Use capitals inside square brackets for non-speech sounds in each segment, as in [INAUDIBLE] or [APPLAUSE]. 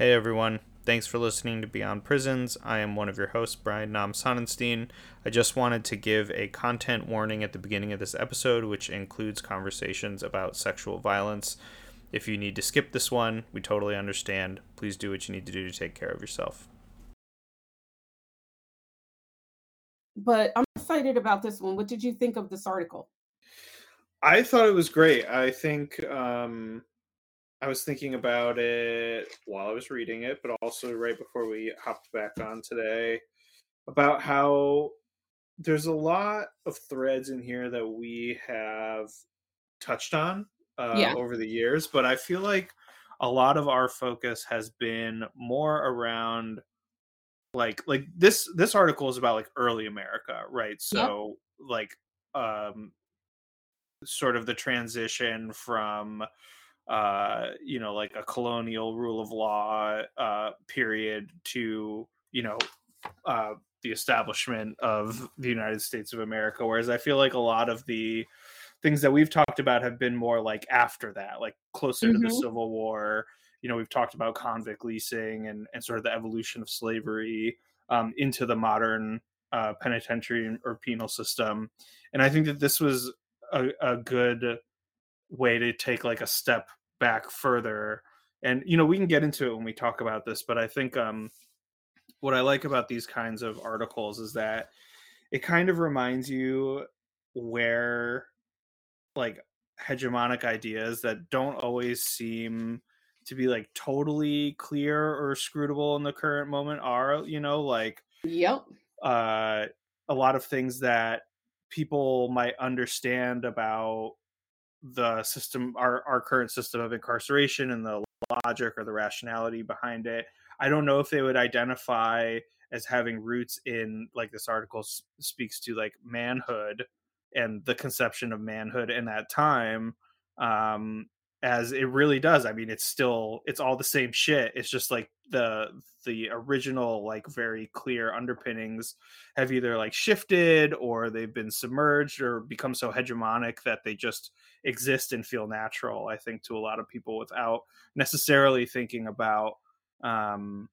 Hey everyone, thanks for listening to Beyond Prisons. I am one of your hosts, Brian Nam Sonenstein. I just wanted to give a content warning at the beginning of this episode, which includes conversations about sexual violence. If you need to skip this one, we totally understand. Please do what you need to do to take care of yourself. But I'm excited about this one. What did you think of this article? I thought it was great. I think um, I was thinking about it while I was reading it, but also right before we hopped back on today about how there's a lot of threads in here that we have touched on uh, yeah. over the years, but I feel like a lot of our focus has been more around like like this this article is about like early America, right? So yep. like um sort of the transition from uh, you know, like a colonial rule of law uh, period to, you know, uh, the establishment of the United States of America. Whereas I feel like a lot of the things that we've talked about have been more like after that, like closer mm-hmm. to the mm-hmm. Civil War. You know, we've talked about convict leasing and, and sort of the evolution of slavery um, into the modern uh, penitentiary or penal system. And I think that this was a, a good way to take like a step back further and you know we can get into it when we talk about this but i think um what i like about these kinds of articles is that it kind of reminds you where like hegemonic ideas that don't always seem to be like totally clear or scrutable in the current moment are you know like yep. uh a lot of things that people might understand about the system our our current system of incarceration and the logic or the rationality behind it. I don't know if they would identify as having roots in like this article speaks to like manhood and the conception of manhood in that time um as it really does. I mean it's still it's all the same shit. It's just like the the original like very clear underpinnings have either like shifted or they've been submerged or become so hegemonic that they just exist and feel natural i think to a lot of people without necessarily thinking about um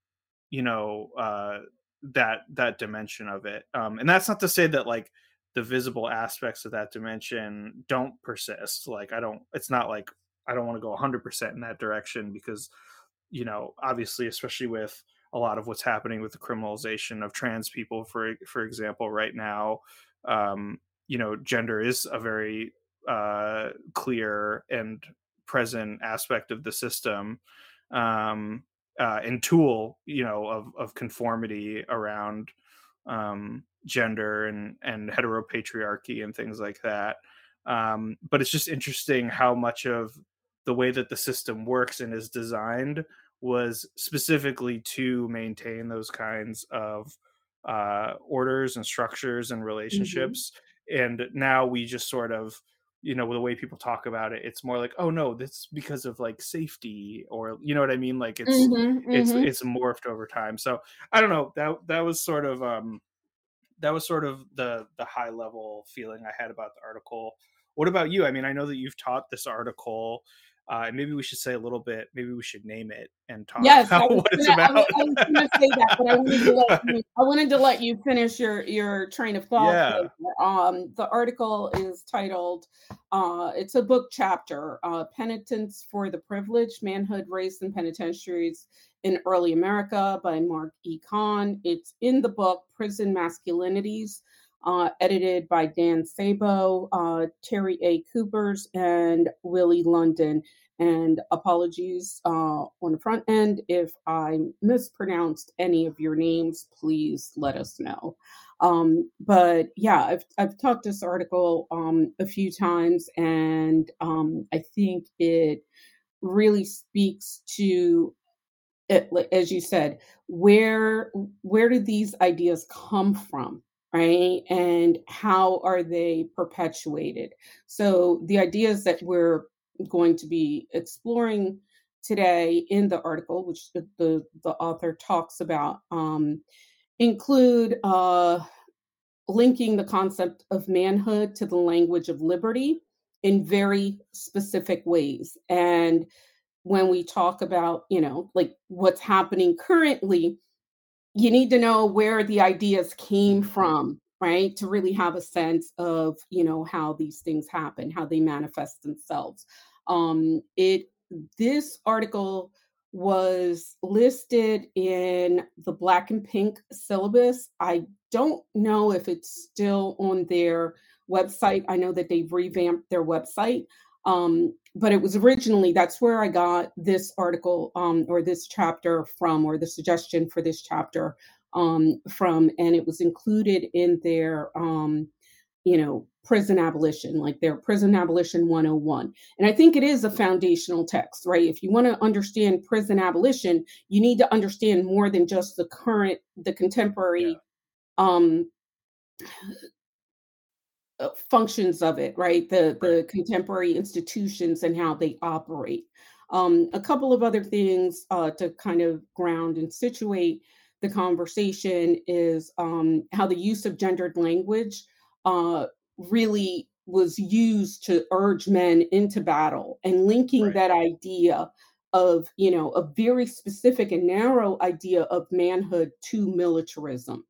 you know uh that that dimension of it um and that's not to say that like the visible aspects of that dimension don't persist like i don't it's not like i don't want to go 100% in that direction because you know obviously especially with a lot of what's happening with the criminalization of trans people for for example right now um you know gender is a very uh, clear and present aspect of the system um, uh, and tool, you know, of, of conformity around um, gender and and heteropatriarchy and things like that. Um, but it's just interesting how much of the way that the system works and is designed was specifically to maintain those kinds of uh, orders and structures and mm-hmm. relationships. Mm-hmm. And now we just sort of you know the way people talk about it it's more like oh no that's because of like safety or you know what i mean? Like it's mm-hmm, it's mm-hmm. it's morphed over time. So i don't know that that was sort of um that was sort of the the high level feeling i had about the article. What about you? I mean i know that you've taught this article uh, and maybe we should say a little bit. Maybe we should name it and talk yes, about what gonna, it's about. I was, I was going to say that, but I wanted to let you, [LAUGHS] I wanted to let you finish your your train of thought. Yeah. Um, the article is titled. Uh, it's a book chapter. Uh, Penitence for the Privileged: Manhood, Race, and Penitentiaries in Early America by Mark E. Kann. It's in the book Prison Masculinities uh, edited by Don Sabo, uh, Terry A. Kupers, and Willie London. And apologies uh, on the front end if I mispronounced any of your names. Please let us know. Um, but yeah, I've I've talked this article um, a few times, and um, I think it really speaks to it, as you said, where where did these ideas come from? Right? And how are they perpetuated? So, the ideas that we're going to be exploring today in the article, which the, the, the author talks about, um, include uh, linking the concept of manhood to the language of liberty in very specific ways. And when we talk about, you know, like what's happening currently, you need to know where the ideas came from, right? To really have a sense of, you know, how these things happen, how they manifest themselves. Um, it this article was listed in the black and pink syllabus. I don't know if it's still on their website. I know that they've revamped their website. Um, but it was originally that's where I got this article um, or this chapter from, or the suggestion for this chapter um, from, and it was included in their, um, you know, prison abolition, like their prison abolition 101. And I think it is a foundational text, right? If you want to understand prison abolition, you need to understand more than just the current, the contemporary. Yeah. Um, functions of it, right? The the contemporary institutions and how they operate. Um, a couple of other things uh, to kind of ground and situate the conversation is um, how the use of gendered language uh, really was used to urge men into battle and linking right. that idea of you know a very specific and narrow idea of manhood to militarism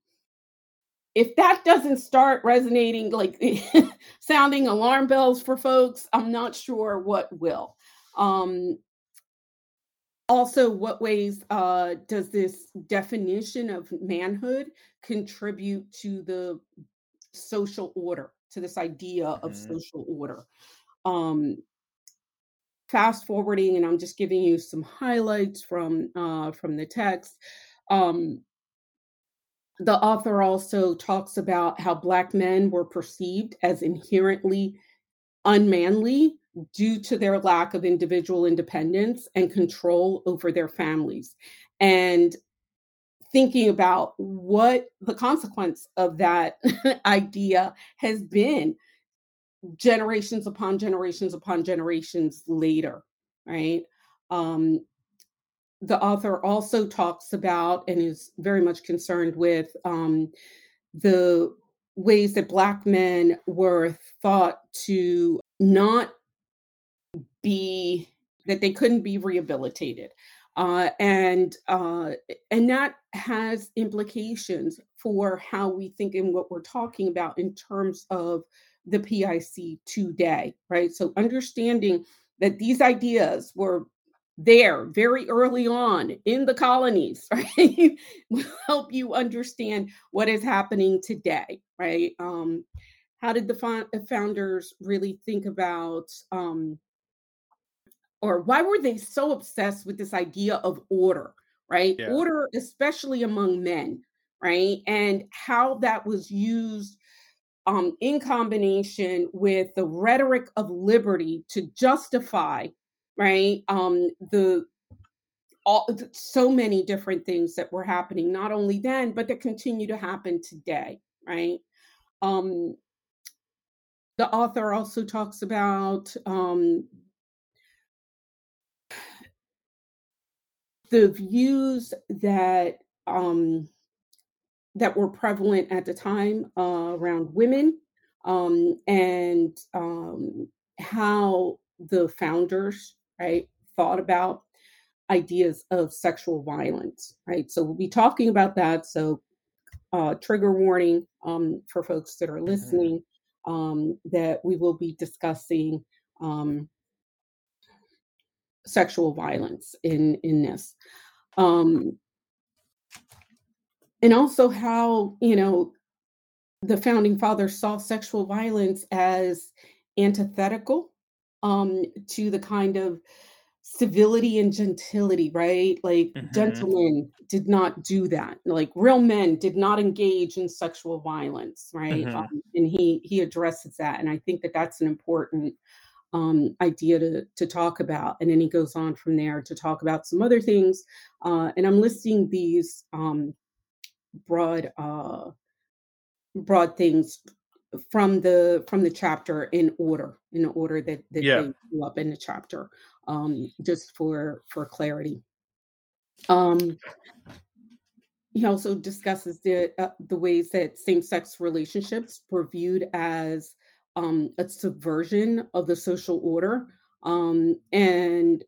if that doesn't start resonating like [LAUGHS] sounding alarm bells for folks i'm not sure what will. Um also what ways uh does this definition of manhood contribute to the social order to this idea mm-hmm. of social order? Um fast forwarding and i'm just giving you some highlights from uh from the text. Um the author also talks about how Black men were perceived as inherently unmanly due to their lack of individual independence and control over their families. And thinking about what the consequence of that [LAUGHS] idea has been generations upon generations upon generations later, right? Um, the author also talks about and is very much concerned with um, the ways that Black men were thought to not be, that they couldn't be rehabilitated. Uh, and uh, and that has implications for how we think and what we're talking about in terms of the PIC today, right? So understanding that these ideas were there very early on in the colonies, [LAUGHS] right? will help you understand what is happening today, right? Um, how did the founders really think about, um, or why were they so obsessed with this idea of order, right? Yeah. Order, especially among men, right? And how that was used um, in combination with the rhetoric of liberty to justify right? Um, the all so many different things that were happening not only then, but that continue to happen today, right? Um, the author also talks about um, the views that um, that were prevalent at the time uh, around women um, and um, how the founders right, thought about ideas of sexual violence, right? So we'll be talking about that. So uh, trigger warning um, for folks that are mm-hmm. listening um, that we will be discussing um, sexual violence in in this, um, and also how you know the founding fathers saw sexual violence as antithetical um to the kind of civility and gentility right like mm-hmm. gentlemen did not do that like real men did not engage in sexual violence right mm-hmm. um, and he he addresses that and i think that that's an important um, idea to to talk about and then he goes on from there to talk about some other things uh, and i'm listing these um, broad uh, broad things from the from the chapter in order in the order that, that yeah. they grew up in the chapter um just for for clarity um he also discusses the uh, the ways that same-sex relationships were viewed as um a subversion of the social order um and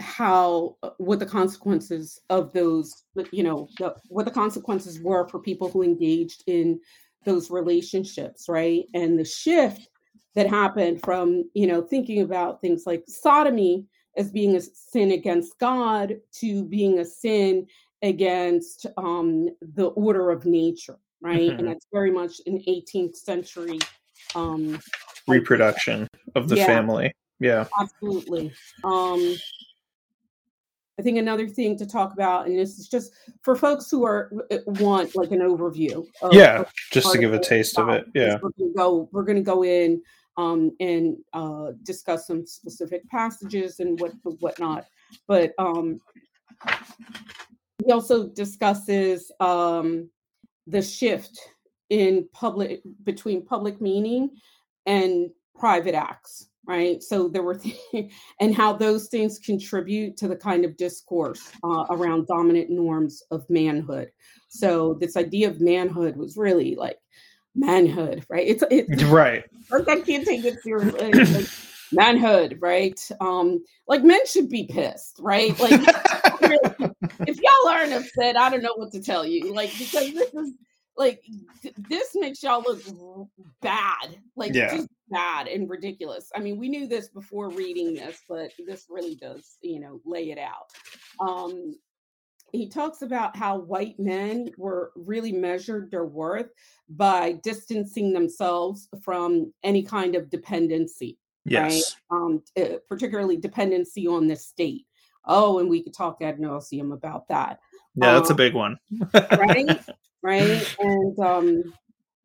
how uh, what the consequences of those you know the, what the consequences were for people who engaged in those relationships right? And the shift that happened from you know thinking about things like sodomy as being a sin against god to being a sin against um, the order of nature right? Mm-hmm. and that's very much an 18th century um, reproduction of the yeah, family. Yeah. Absolutely. Um, I think another thing to talk about, and this is just for folks who are uh, want like an overview. Of, yeah, just to give a taste of it. Yeah, we're gonna go. We're going to go in um, and uh, discuss some specific passages and what whatnot. But um, he also discusses um, the shift in public between public meaning and private acts right? So there were th- [LAUGHS] and how those things contribute to the kind of discourse uh, around dominant norms of manhood. So this idea of manhood was really like manhood right? It's it's right. [LAUGHS] I can't take it seriously like, manhood right? Um like men should be pissed right? Like [LAUGHS] if y'all aren't upset i don't know what to tell you. Like because this is like this makes y'all look bad like yeah. just bad and ridiculous. I mean, we knew this before reading this, but this really does, you know, lay it out. Um, he talks about how white men were really measured their worth by distancing themselves from any kind of dependency. Yes. Right? Um, uh, particularly dependency on the state. Oh, and we could talk ad nauseum about that. Yeah, that's um, a big one. right? [LAUGHS] [LAUGHS] Right. [LAUGHS] And um,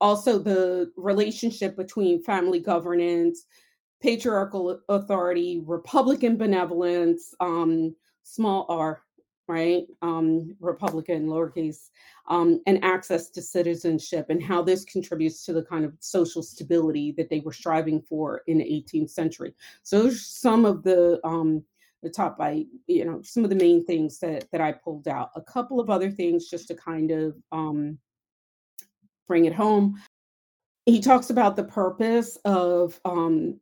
also the relationship between family governance, patriarchal authority, Republican benevolence, um, small r, right? Um, Republican, lowercase, um, and access to citizenship, and how this contributes to the kind of social stability that they were striving for in the 18th century. So, those are some of the um, the top by you know some of the main things that that I pulled out. A couple of other things just to kind of um, bring it home. He talks about the purpose of um,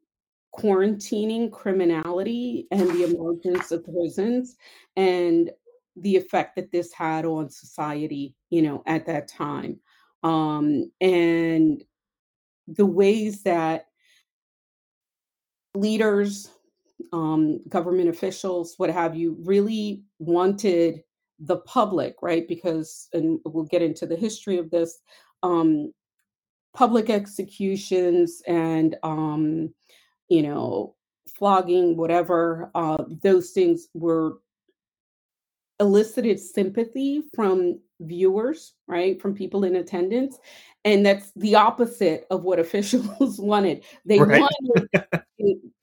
quarantining criminality and the emergence of prisons and the effect that this had on society, you know, at that time. Um, and the ways that leaders, um, government officials, what have you, really wanted the public, right? Because, and we'll get into the history of this, um, public executions and um, you know flogging whatever uh, those things were elicited sympathy from viewers right from people in attendance and that's the opposite of what [LAUGHS] officials wanted they right. wanted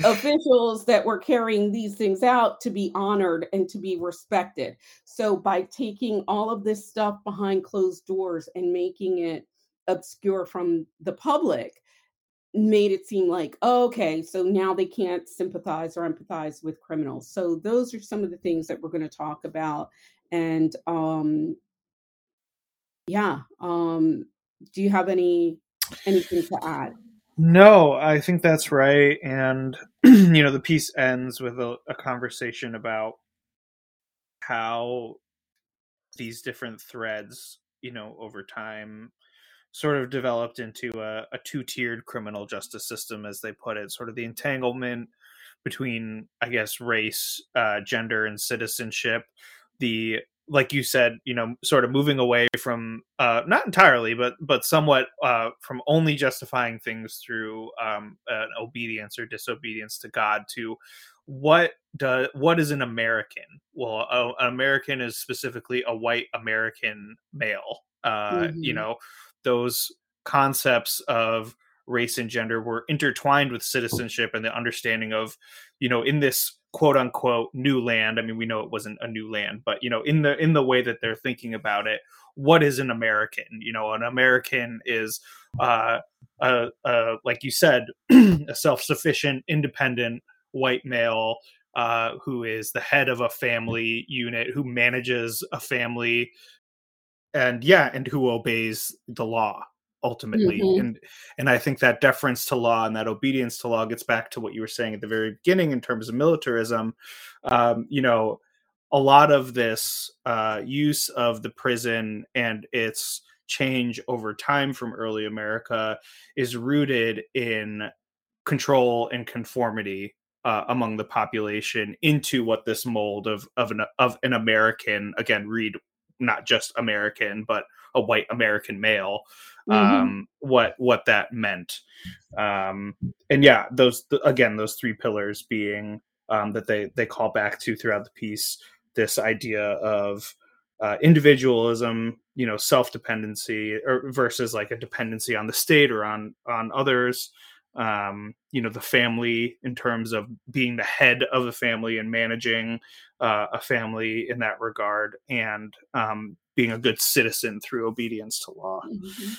officials that were carrying these things out to be honored and to be respected. So by taking all of this stuff behind closed doors and making it obscure from the public made it seem like oh, okay so now they can't sympathize or empathize with criminals. So those are some of the things that we're going to talk about. And um yeah um do you have any anything to add no i think that's right and [CLEARS THROAT] you know the piece ends with a, a conversation about how these different threads you know over time sort of developed into a, a two-tiered criminal justice system as they put it sort of the entanglement between i guess race uh, gender and citizenship the like you said you know sort of moving away from uh, not entirely but but somewhat uh, from only justifying things through um, an obedience or disobedience to god to what does what is an american well a, an american is specifically a white american male uh, mm-hmm. you know those concepts of race and gender were intertwined with citizenship and the understanding of you know in this quote unquote new land. I mean we know it wasn't a new land but you know in the in the way that they're thinking about it what is an american? You know an american is uh uh, uh like you said [CLEARS THROAT] a self-sufficient independent white male uh who is the head of a family unit who manages a family and yeah and who obeys the law ultimately mm-hmm. and and i think that deference to law and that obedience to law gets back to what you were saying at the very beginning in terms of militarism um, you know a lot of this uh, use of the prison and its change over time from early america is rooted in control and conformity uh, among the population into what this mold of of an of an American again read not just American but a white American male mm-hmm. um, what what that meant. Um, and yeah those again those three pillars being um, that they they call back to throughout the piece this idea of uh, individualism you know self dependency or versus like a dependency on the state or on on others. Um, you know the family in terms of being the head of a family and managing uh, a family in that regard. And um, being a good citizen through obedience to law mm-hmm.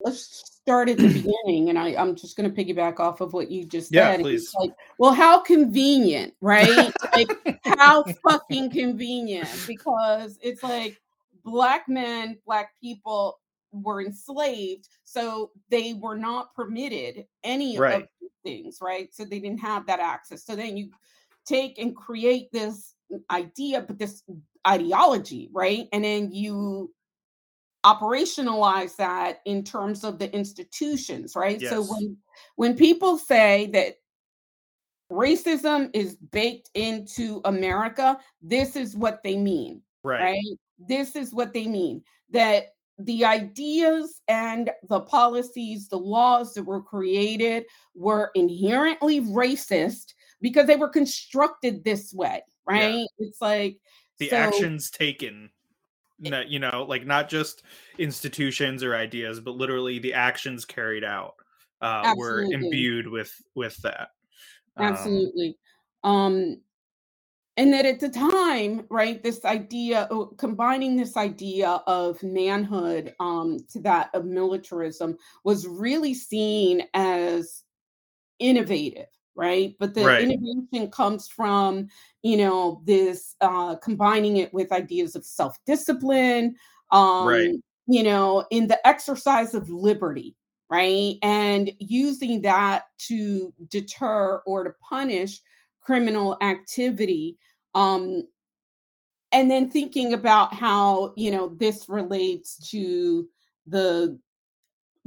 let's start at the [CLEARS THROAT] beginning and I, i'm just going to piggyback off of what you just yeah, said please. like well how convenient right like how [LAUGHS] fucking convenient because it's like black men black people were enslaved, so they were not permitted any right. of these things, right? So they didn't have that access. So then you take and create this idea, but this ideology, right? And then you operationalize that in terms of the institutions, right? Yes. So when when people say that racism is baked into America, this is what they mean. Right. right? This is what they mean that the ideas and the policies, the laws that were created were inherently racist because they were constructed this way, right? Yeah. It's like the so, actions taken you know like not just institutions or ideas but literally the actions carried out uh, were imbued with with that. Um, absolutely. Um, um and that at the time right this idea oh, combining this idea of manhood um, to that of militarism was really seen as innovative right but the right. innovation comes from you know this uh, combining it with ideas of self-discipline um, right. you know in the exercise of liberty right and using that to deter or to punish criminal activity um and then thinking about how you know this relates to the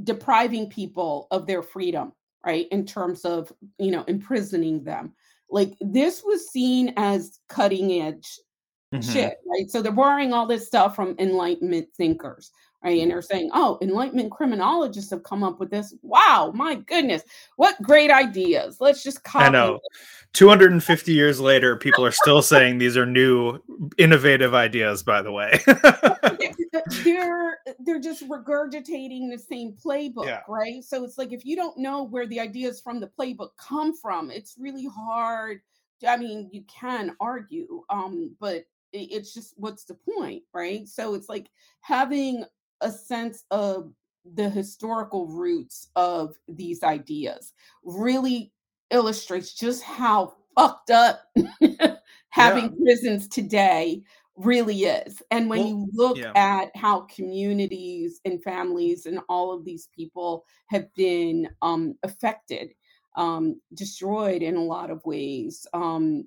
depriving people of their freedom right in terms of you know imprisoning them. Like this was seen as cutting edge mm-hmm. shit right? So they're borrowing all this stuff from enlightenment thinkers right and they're saying oh enlightenment criminologists have come up with this wow my goodness what great ideas let's just copy i know 250 years later, people are still saying these are new, innovative ideas. By the way, [LAUGHS] they're they're just regurgitating the same playbook, yeah. right? So it's like if you don't know where the ideas from the playbook come from, it's really hard. I mean, you can argue, um, but it's just what's the point, right? So it's like having a sense of the historical roots of these ideas really illustrates just how fucked up [LAUGHS] having yeah. prisons today really is. And when well, you look yeah. at how communities and families and all of these people have been um, affected, um, destroyed in a lot of ways, um,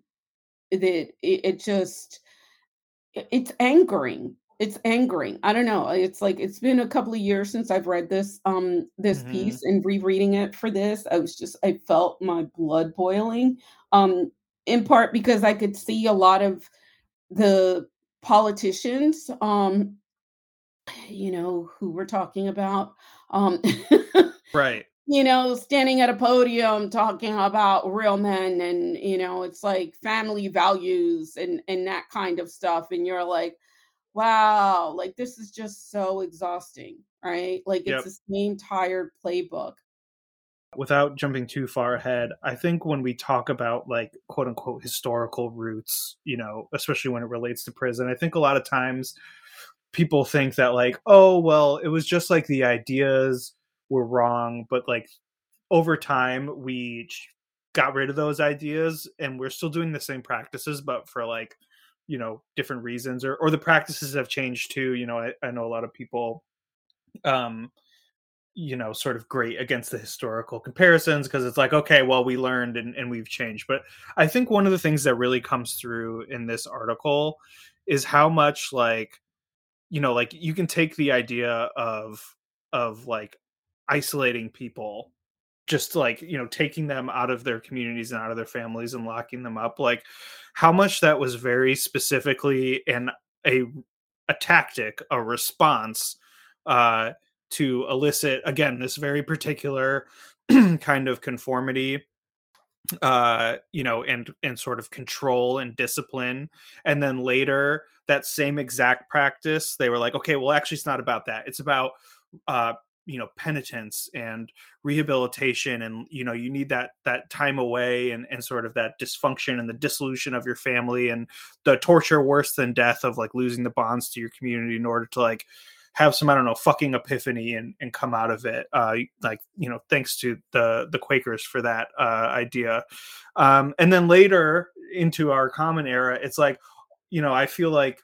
that it, it just it's angering it's angering. I don't know. It's like it's been a couple of years since I've read this um this mm-hmm. piece and rereading it for this. I was just I felt my blood boiling. Um in part because I could see a lot of the politicians um you know who we're talking about um right [LAUGHS] you know standing at a podium talking about real men and you know it's like family values and and that kind of stuff and you're like wow, like this is just so exhausting, right? Like it's yep. the same tired playbook. Without jumping too far ahead, I think when we talk about like quote unquote historical roots, you know, especially when it relates to prison, I think a lot of times people think that like, oh, well, it was just like the ideas were wrong, but like over time we got rid of those ideas and we're still doing the same practices but for like you know different reasons or or the practices have changed too you know i, I know a lot of people um you know sort of great against the historical comparisons because it's like okay well we learned and, and we've changed. But i think one of the things that really comes through in this article is how much like you know like you can take the idea of of like isolating people just like you know taking them out of their communities and out of their families and locking them up like how much that was very specifically and a a tactic a response uh to elicit again this very particular [CLEARS THROAT] kind of conformity uh you know and and sort of control and discipline. And then later that same exact practice they were like okay well actually it's not about that. It's about uh you know penitence and rehabilitation and you know you need that that time away and and sort of that dysfunction and the dissolution of your family and the torture worse than death of like losing the bonds to your community in order to like have some I don't know fucking epiphany and and come out of it. Uh, like you know, thanks to the the Quakers for that uh, idea. Um, and then later into our common era, it's like you know I feel like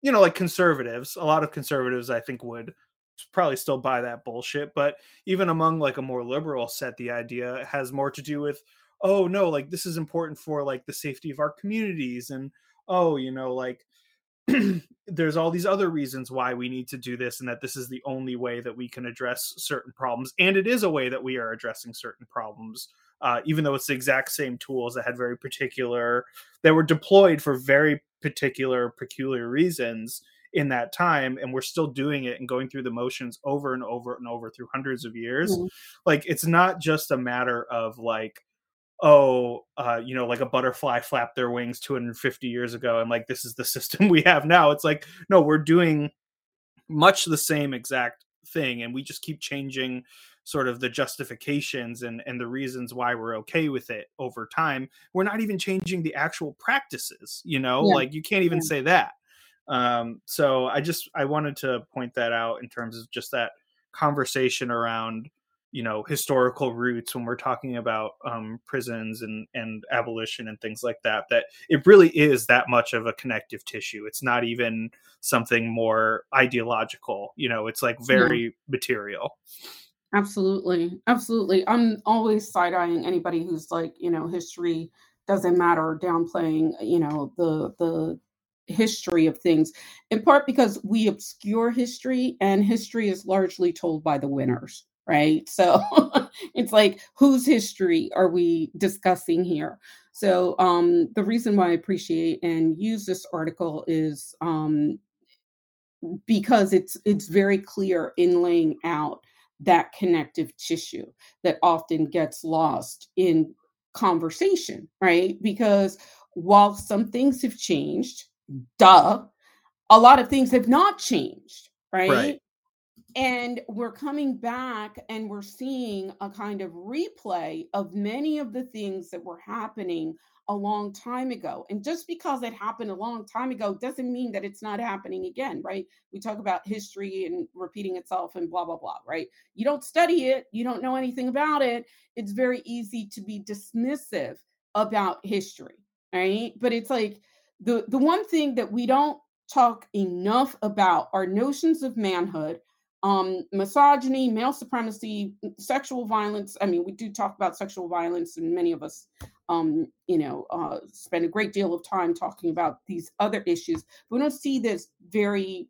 you know like conservatives, a lot of conservatives I think would probably still buy that bullshit but even among like a more liberal set the idea has more to do with oh no like this is important for like the safety of our communities and oh you know like [CLEARS THROAT] there's all these other reasons why we need to do this and that this is the only way that we can address certain problems and it is a way that we are addressing certain problems uh, even though it's the exact same tools that had very particular that were deployed for very particular peculiar reasons in that time and we're still doing it and going through the motions over and over and over through hundreds of years mm-hmm. like it's not just a matter of like oh, uh, you know, like a butterfly flapped their wings 250 years ago, and like this is the system [LAUGHS] we have now. It's like, no, we're doing much the same exact thing, and we just keep changing sort of the justifications and and the reasons why we're okay with it over time. We're not even changing the actual practices, you know, yeah. like you can't even yeah. say that. Um, so I just I wanted to point that out in terms of just that conversation around you know historical roots when we're talking about um, prisons and and abolition and things like that that it really is that much of a connective tissue it's not even something more ideological you know it's like very yeah. material absolutely absolutely i'm always side-eyeing anybody who's like you know history doesn't matter downplaying you know the the history of things in part because we obscure history and history is largely told by the winners right? So [LAUGHS] it's like, whose history are we discussing here? So um, the reason why I appreciate and use this article is um, because it's it's very clear in laying out that connective tissue that often gets lost in conversation, right? Because while some things have changed, duh, a lot of things have not changed, right? right and we're coming back and we're seeing a kind of replay of many of the things that were happening a long time ago. And just because it happened a long time ago doesn't mean that it's not happening again, right? We talk about history and repeating itself and blah, blah, blah, right? You don't study it, you don't know anything about it. It's very easy to be dismissive about history, right? But it's like the, the one thing that we don't talk enough about are notions of manhood um, misogyny, male supremacy, sexual violence. I mean, we do talk about sexual violence, and many of us, um, you know, uh, spend a great deal of time talking about these other issues. We don't see this very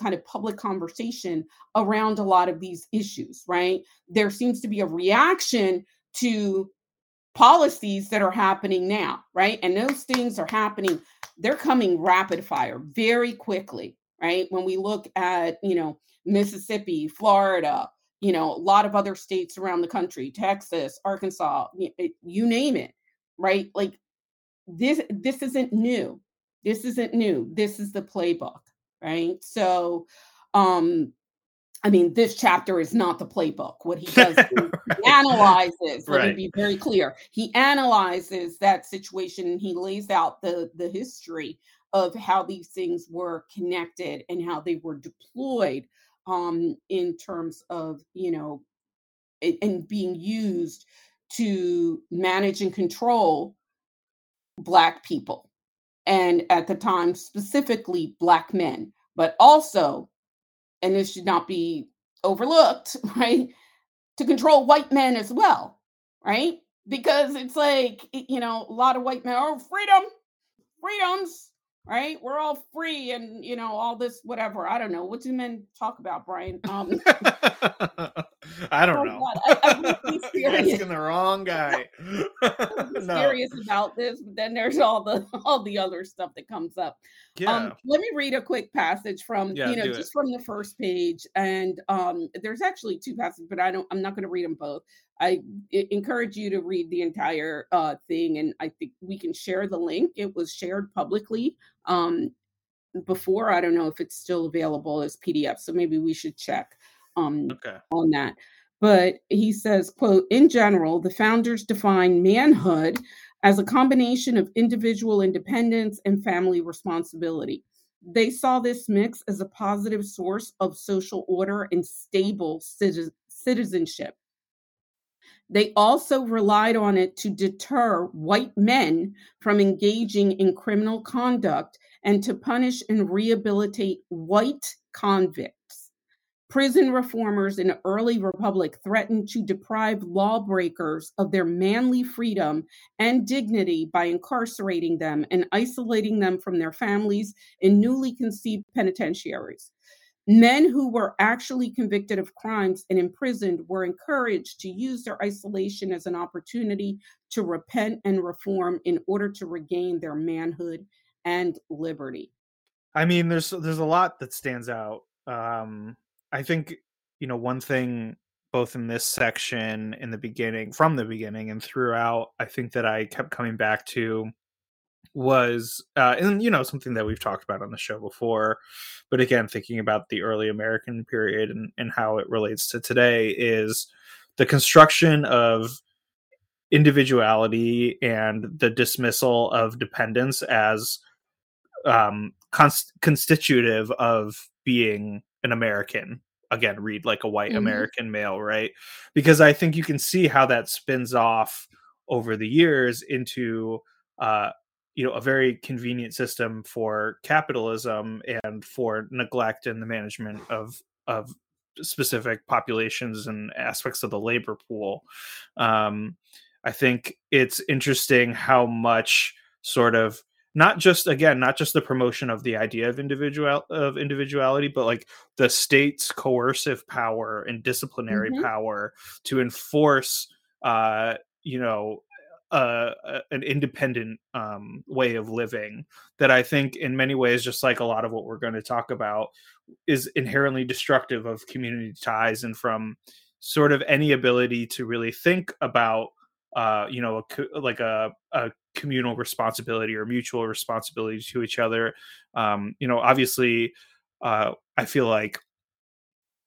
kind of public conversation around a lot of these issues, right? There seems to be a reaction to policies that are happening now, right? And those things are happening, they're coming rapid fire very quickly, right? When we look at, you know, Mississippi, Florida, you know, a lot of other states around the country, Texas, Arkansas, you name it, right? Like this this isn't new. This isn't new. This is the playbook, right? So um I mean, this chapter is not the playbook. What he does [LAUGHS] right. he analyzes, let right. me be very clear. He analyzes that situation and he lays out the the history of how these things were connected and how they were deployed um, in terms of you know and being used to manage and control black people and at the time specifically black men but also and this should not be overlooked [LAUGHS] right to control white men as well, right? Because it's like, you know, a lot of white men, oh, freedom, freedoms, right? We're all free and, you know, all this, whatever. I don't know. What do men talk about, Brian? Um, [LAUGHS] [LAUGHS] I don't oh know. I, I'm [LAUGHS] asking the wrong guy. [LAUGHS] [LAUGHS] No. serious about this, but then there's all the all the other stuff that comes up. Um, yeah. Um, let me read a quick passage from yeah, you know just it. from the first page, and um, there's actually two passages, but I don't. I'm not going to read them both. I encourage you to read the entire uh, thing, and I think we can share the link. It was shared publicly um, before. I don't know if it's still available as PDF, so maybe we should check um, okay. on that. But he says, quote, in general, the founders define manhood as a combination of individual independence and family responsibility. They saw this mix as a positive source of social order and stable citizenship. They also relied on it to deter white men from engaging in criminal conduct and to punish and rehabilitate white convicts. Prison reformers in the early republic threatened to deprive lawbreakers of their manly freedom and dignity by incarcerating them and isolating them from their families in newly conceived penitentiaries. Men who were actually convicted of crimes and imprisoned were encouraged to use their isolation as an opportunity to repent and reform in order to regain their manhood and liberty. I mean, there's there's a lot that stands out. Um, I think you know one thing both in this section in the beginning from the beginning and throughout I think that I kept coming back to was uh and you know something that we've talked about on the show before but again thinking about the early American period and, and how it relates to today is the construction of individuality and the dismissal of dependence as um const- constitutive of being an American again read like a white mm-hmm. American male, right? Because I think you can see how that spins off over the years into uh you know a very convenient system for capitalism and for neglect in the management of of specific populations and aspects of the labor pool um i think it's interesting how much sort of not just again not just the promotion of the idea of individual of individuality but like the state's coercive power and disciplinary mm-hmm. power to enforce uh you know uh, an independent um, way of living that I think, in many ways, just like a lot of what we're going to talk about, is inherently destructive of community ties and from sort of any ability to really think about uh, you know, a, like a, a communal responsibility or mutual responsibility to each other. Um, you know, obviously, uh, I feel like,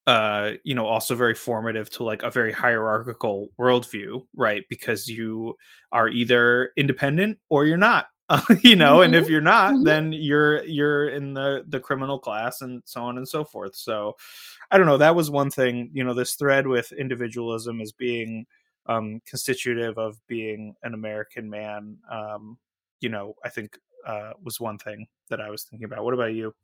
uh, you know, also very formative to like a very hierarchical worldview, right? Because you are either independent or you're not. [LAUGHS] you know, mm-hmm. and if mm-hmm. you're not, mm-hmm. then you're you're in the the criminal class and so on and so forth. So, I don't know. That was one thing. You know, this thread with individualism as being um, constitutive of being an American man, um, you know, I think uh, was one thing that I was thinking about. What about you?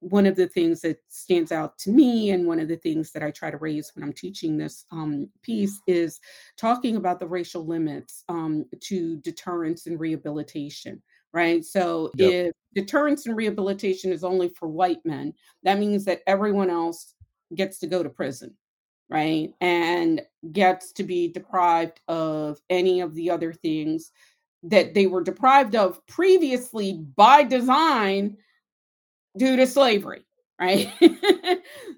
One of the things that stands out to me, and one of the things that I try to raise when I'm teaching this um, piece, is talking about the racial limits um, to deterrence and rehabilitation right? So yep. if deterrence and rehabilitation is only for white men, that means that everyone else gets to go to prison, right? And gets to be deprived of any of the other things that they were deprived of previously by design due to slavery, [LAUGHS] right?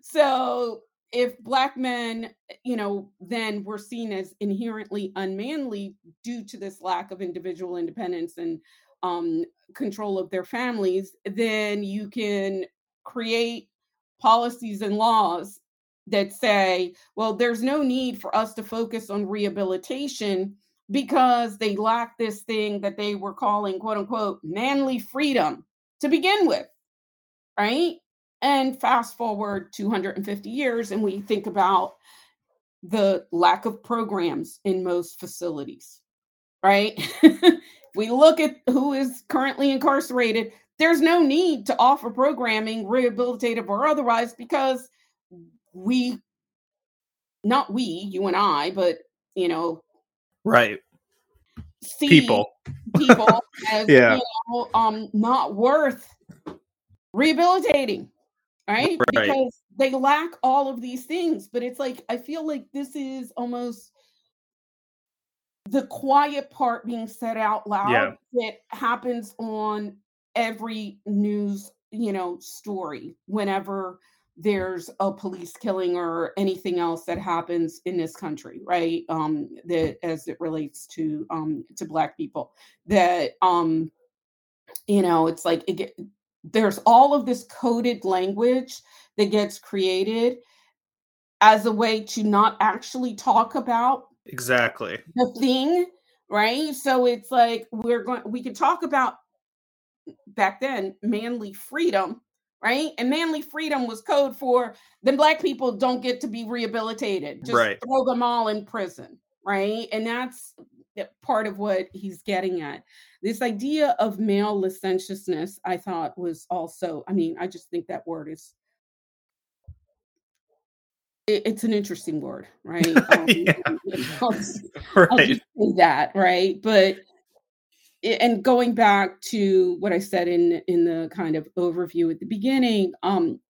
so if black men, you know, then were seen as inherently unmanly due to this lack of individual independence and um, control of their families, then you can create policies and laws that say, well, there's no need for us to focus on rehabilitation because they lack this thing that they were calling, quote unquote, manly freedom to begin with, right? And fast forward 250 years, and we think about the lack of programs in most facilities, right? [LAUGHS] we look at who is currently incarcerated, there's no need to offer programming, rehabilitative or otherwise, because we not we, you and I, but you know, right see people people [LAUGHS] as Yeah. you know, um not worth rehabilitating right? Right. because they lack all of these things but it's like i feel like this is almost the quiet part being said out loud that happens on every news you know story whenever there's a police killing or anything else that happens in this country right? Um that as it relates to um to black people that um you know it's like it get, there's all of this coded language that gets created as a way to not actually talk about exactly. the thing right? So it's like we're going we could talk about back then manly freedom right and manly freedom was code for then black people don't get to be rehabilitated just Right. throw them all in prison right and that's part of what he's getting at this idea of male licentiousness i thought was also i mean i just think that word is it- it's an interesting word right [LAUGHS] Um, Yeah. [LAUGHS] I'll I'll right that, right? But and going back to what I said in in the kind of overview at the beginning, um,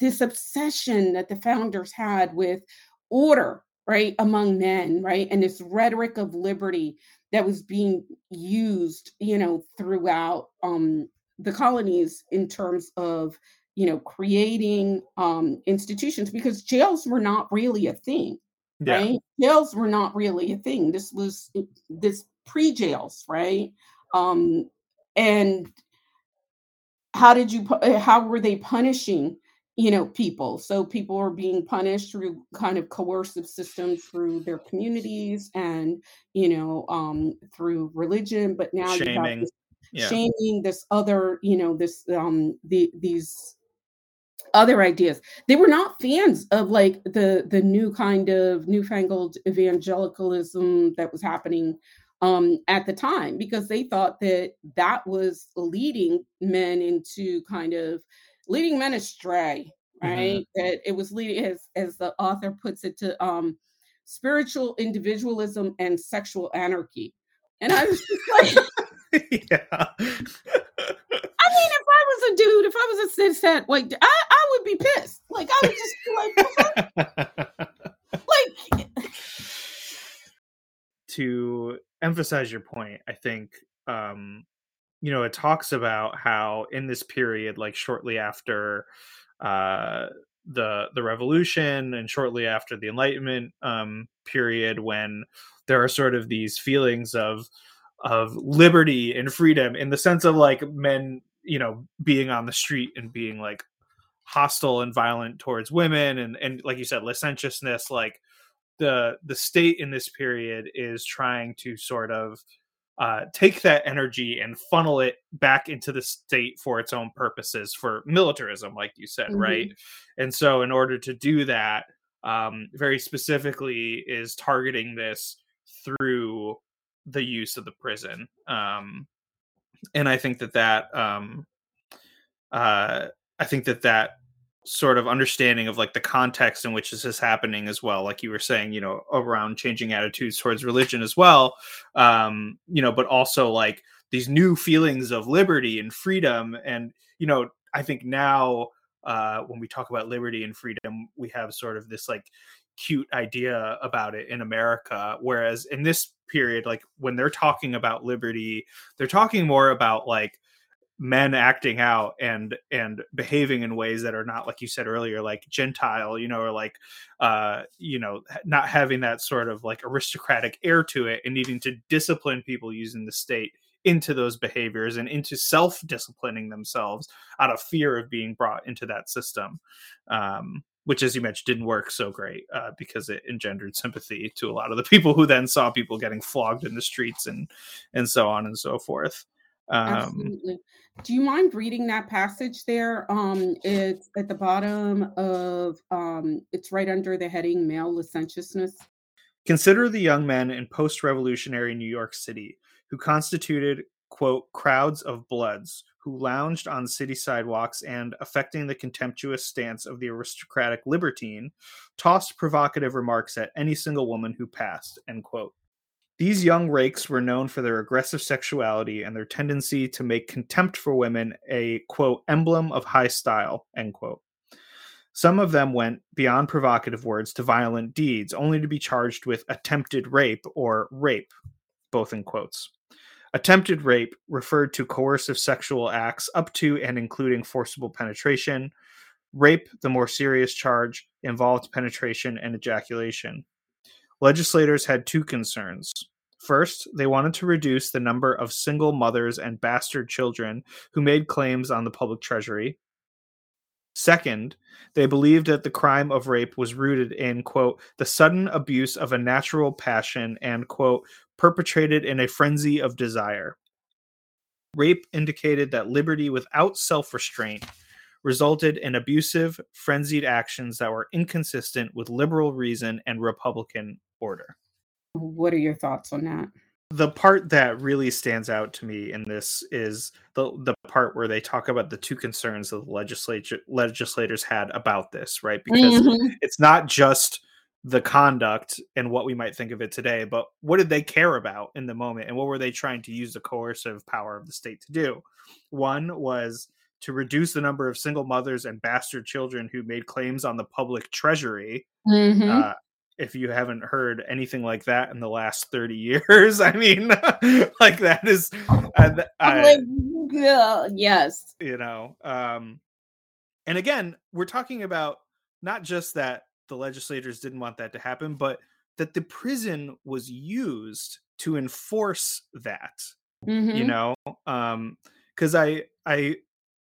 this obsession that the founders had with order, right, among men, right, and this rhetoric of liberty that was being used, you know, throughout um, the colonies in terms of you know creating um, institutions because jails were not really a thing yeah right? Jails were not really a thing. This was this pre-jails, right? Um, and how did you uh, how were they punishing you know people? So people were being punished through kind of coercive systems through their communities and you know um through religion but now you have Shaming. this yeah. shaming this other you know this um the these other ideas. They were not fans of like the the new kind of newfangled evangelicalism that was happening um at the time because they thought that that was leading men into kind of leading men astray Mhm. right that it was leading as as the author puts it to um spiritual individualism and sexual anarchy and i was just like [LAUGHS] yeah I mean, if I was a dude, if I was a cishet, like I, I would be pissed. Like I would just be like, [LAUGHS] like to emphasize your point, I think um, you know it talks about how in this period, like shortly after uh, the the revolution and shortly after the Enlightenment um, period, when there are sort of these feelings of of liberty and freedom in the sense of like men, you know, being on the street and being like hostile and violent towards women and and like you said licentiousness like the the state in this period is trying to sort of uh, take that energy and funnel it back into the state for its own purposes for militarism, like you said, Mhm. right? And so, in order to do that, um, very specifically, is targeting this through the use of the prison. Um, and I think that that um, uh, I think that that sort of understanding of like the context in which this is happening as well like you were saying you know around changing attitudes towards religion as well um you know but also like these new feelings of liberty and freedom. And you know i think now uh when we talk about liberty and freedom we have sort of this like cute idea about it in america. Whereas in this period like when they're talking about liberty they're talking more about like men acting out and and behaving in ways that are not like you said earlier like gentile you know or like uh you know not having that sort of like aristocratic air to it and needing to discipline people using the state into those behaviors and into self disciplining themselves out of fear of being brought into that system um which as you mentioned didn't work so great uh, because it engendered sympathy to a lot of the people who then saw people getting flogged in the streets and and so on and so forth um Absolutely. Do you mind reading that passage there? Um, it's at the bottom of um, it's right under the heading male licentiousness. Consider the young men in post revolutionary New York City who constituted, quote, crowds of bloods who lounged on city sidewalks and, affecting the contemptuous stance of the aristocratic libertine, tossed provocative remarks at any single woman who passed, end quote. These young rakes were known for their aggressive sexuality and their tendency to make contempt for women a, quote, emblem of high style, end quote. Some of them went beyond provocative words to violent deeds, only to be charged with attempted rape or rape, both in quotes. Attempted rape referred to coercive sexual acts up to and including forcible penetration. Rape, the more serious charge, involved penetration and ejaculation. Legislators had two concerns. First, they wanted to reduce the number of single mothers and bastard children who made claims on the public treasury. Second, they believed that the crime of rape was rooted in, quote, the sudden abuse of a natural passion and, quote, perpetrated in a frenzy of desire. Rape indicated that liberty without self restraint resulted in abusive, frenzied actions that were inconsistent with liberal reason and Republican order. What are your thoughts on that? the part that really stands out to me in this is the the part where they talk about the two concerns that the legislature legislators had about this, right? Because mm-hmm. it's not just the conduct and what we might think of it today, but what did they care about in the moment and what were they trying to use the coercive power of the state to do? One was to reduce the number of single mothers and bastard children who made claims on the public treasury. Mm-hmm. Uh, if you haven't heard anything like that in the last 30 years [LAUGHS] i mean [LAUGHS] like that is uh, like, yeah, yes you know um and again we're talking about not just that the legislators didn't want that to happen but that the prison was used to enforce that mm-hmm. you know um because i i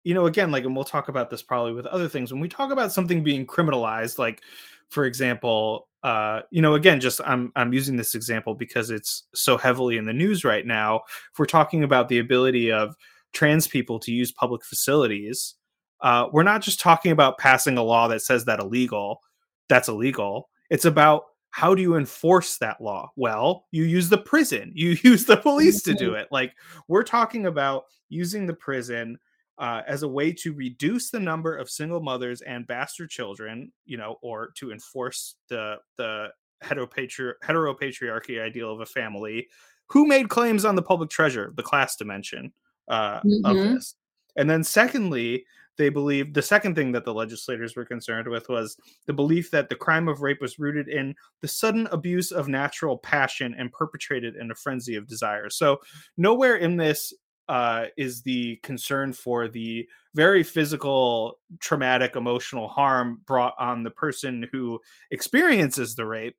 you know again like and we'll talk about this probably with other things when we talk about something being criminalized like for example uh, you know, again, just I'm I'm using this example because it's so heavily in the news right now. If we're talking about the ability of trans people to use public facilities, uh, we're not just talking about passing a law that says that illegal. That's illegal. It's about how do you enforce that law? Well, you use the prison, you [LAUGHS] use the police to do it. Like we're talking about using the prison uh, as a way to reduce the number of single mothers and bastard children, you know, or to enforce the the heteropatri- heteropatriarchy ideal of a family, who made claims on the public treasure, the class dimension uh, mm-hmm. of this. And then, secondly, they believed the second thing that the legislators were concerned with was the belief that the crime of rape was rooted in the sudden abuse of natural passion and perpetrated in a frenzy of desire. So, nowhere in this uh, is the concern for the very physical, traumatic, emotional harm brought on the person who experiences the rape,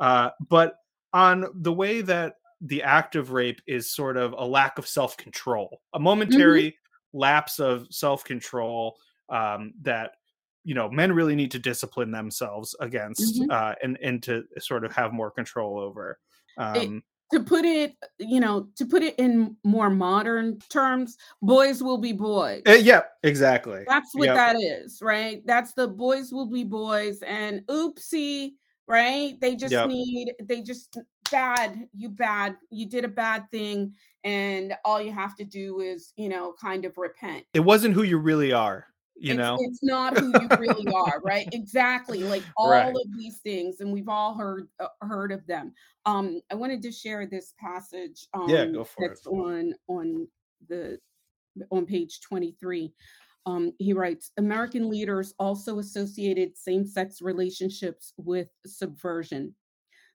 uh, but on the way that the act of rape is sort of a lack of self control, a momentary mm-hmm. lapse of self control um, that you know men really need to discipline themselves against mm-hmm. uh, and and to sort of have more control over. Um, to put it you know to put it in more modern terms boys will be boys. Uh, yeah exactly. That's what yep. that is right? That's the boys will be boys and oopsie right? They just yep. need they just bad you bad you did a bad thing and all you have to do is you know kind of repent. It wasn't who you really are you it's, know it's not who you really are right exactly like [LAUGHS] all right. of these things and we've all heard uh, heard of them um i wanted to share this passage um yeah go for that's it. on on the on page 23 um, he writes American leaders also associated same sex relationships with subversion.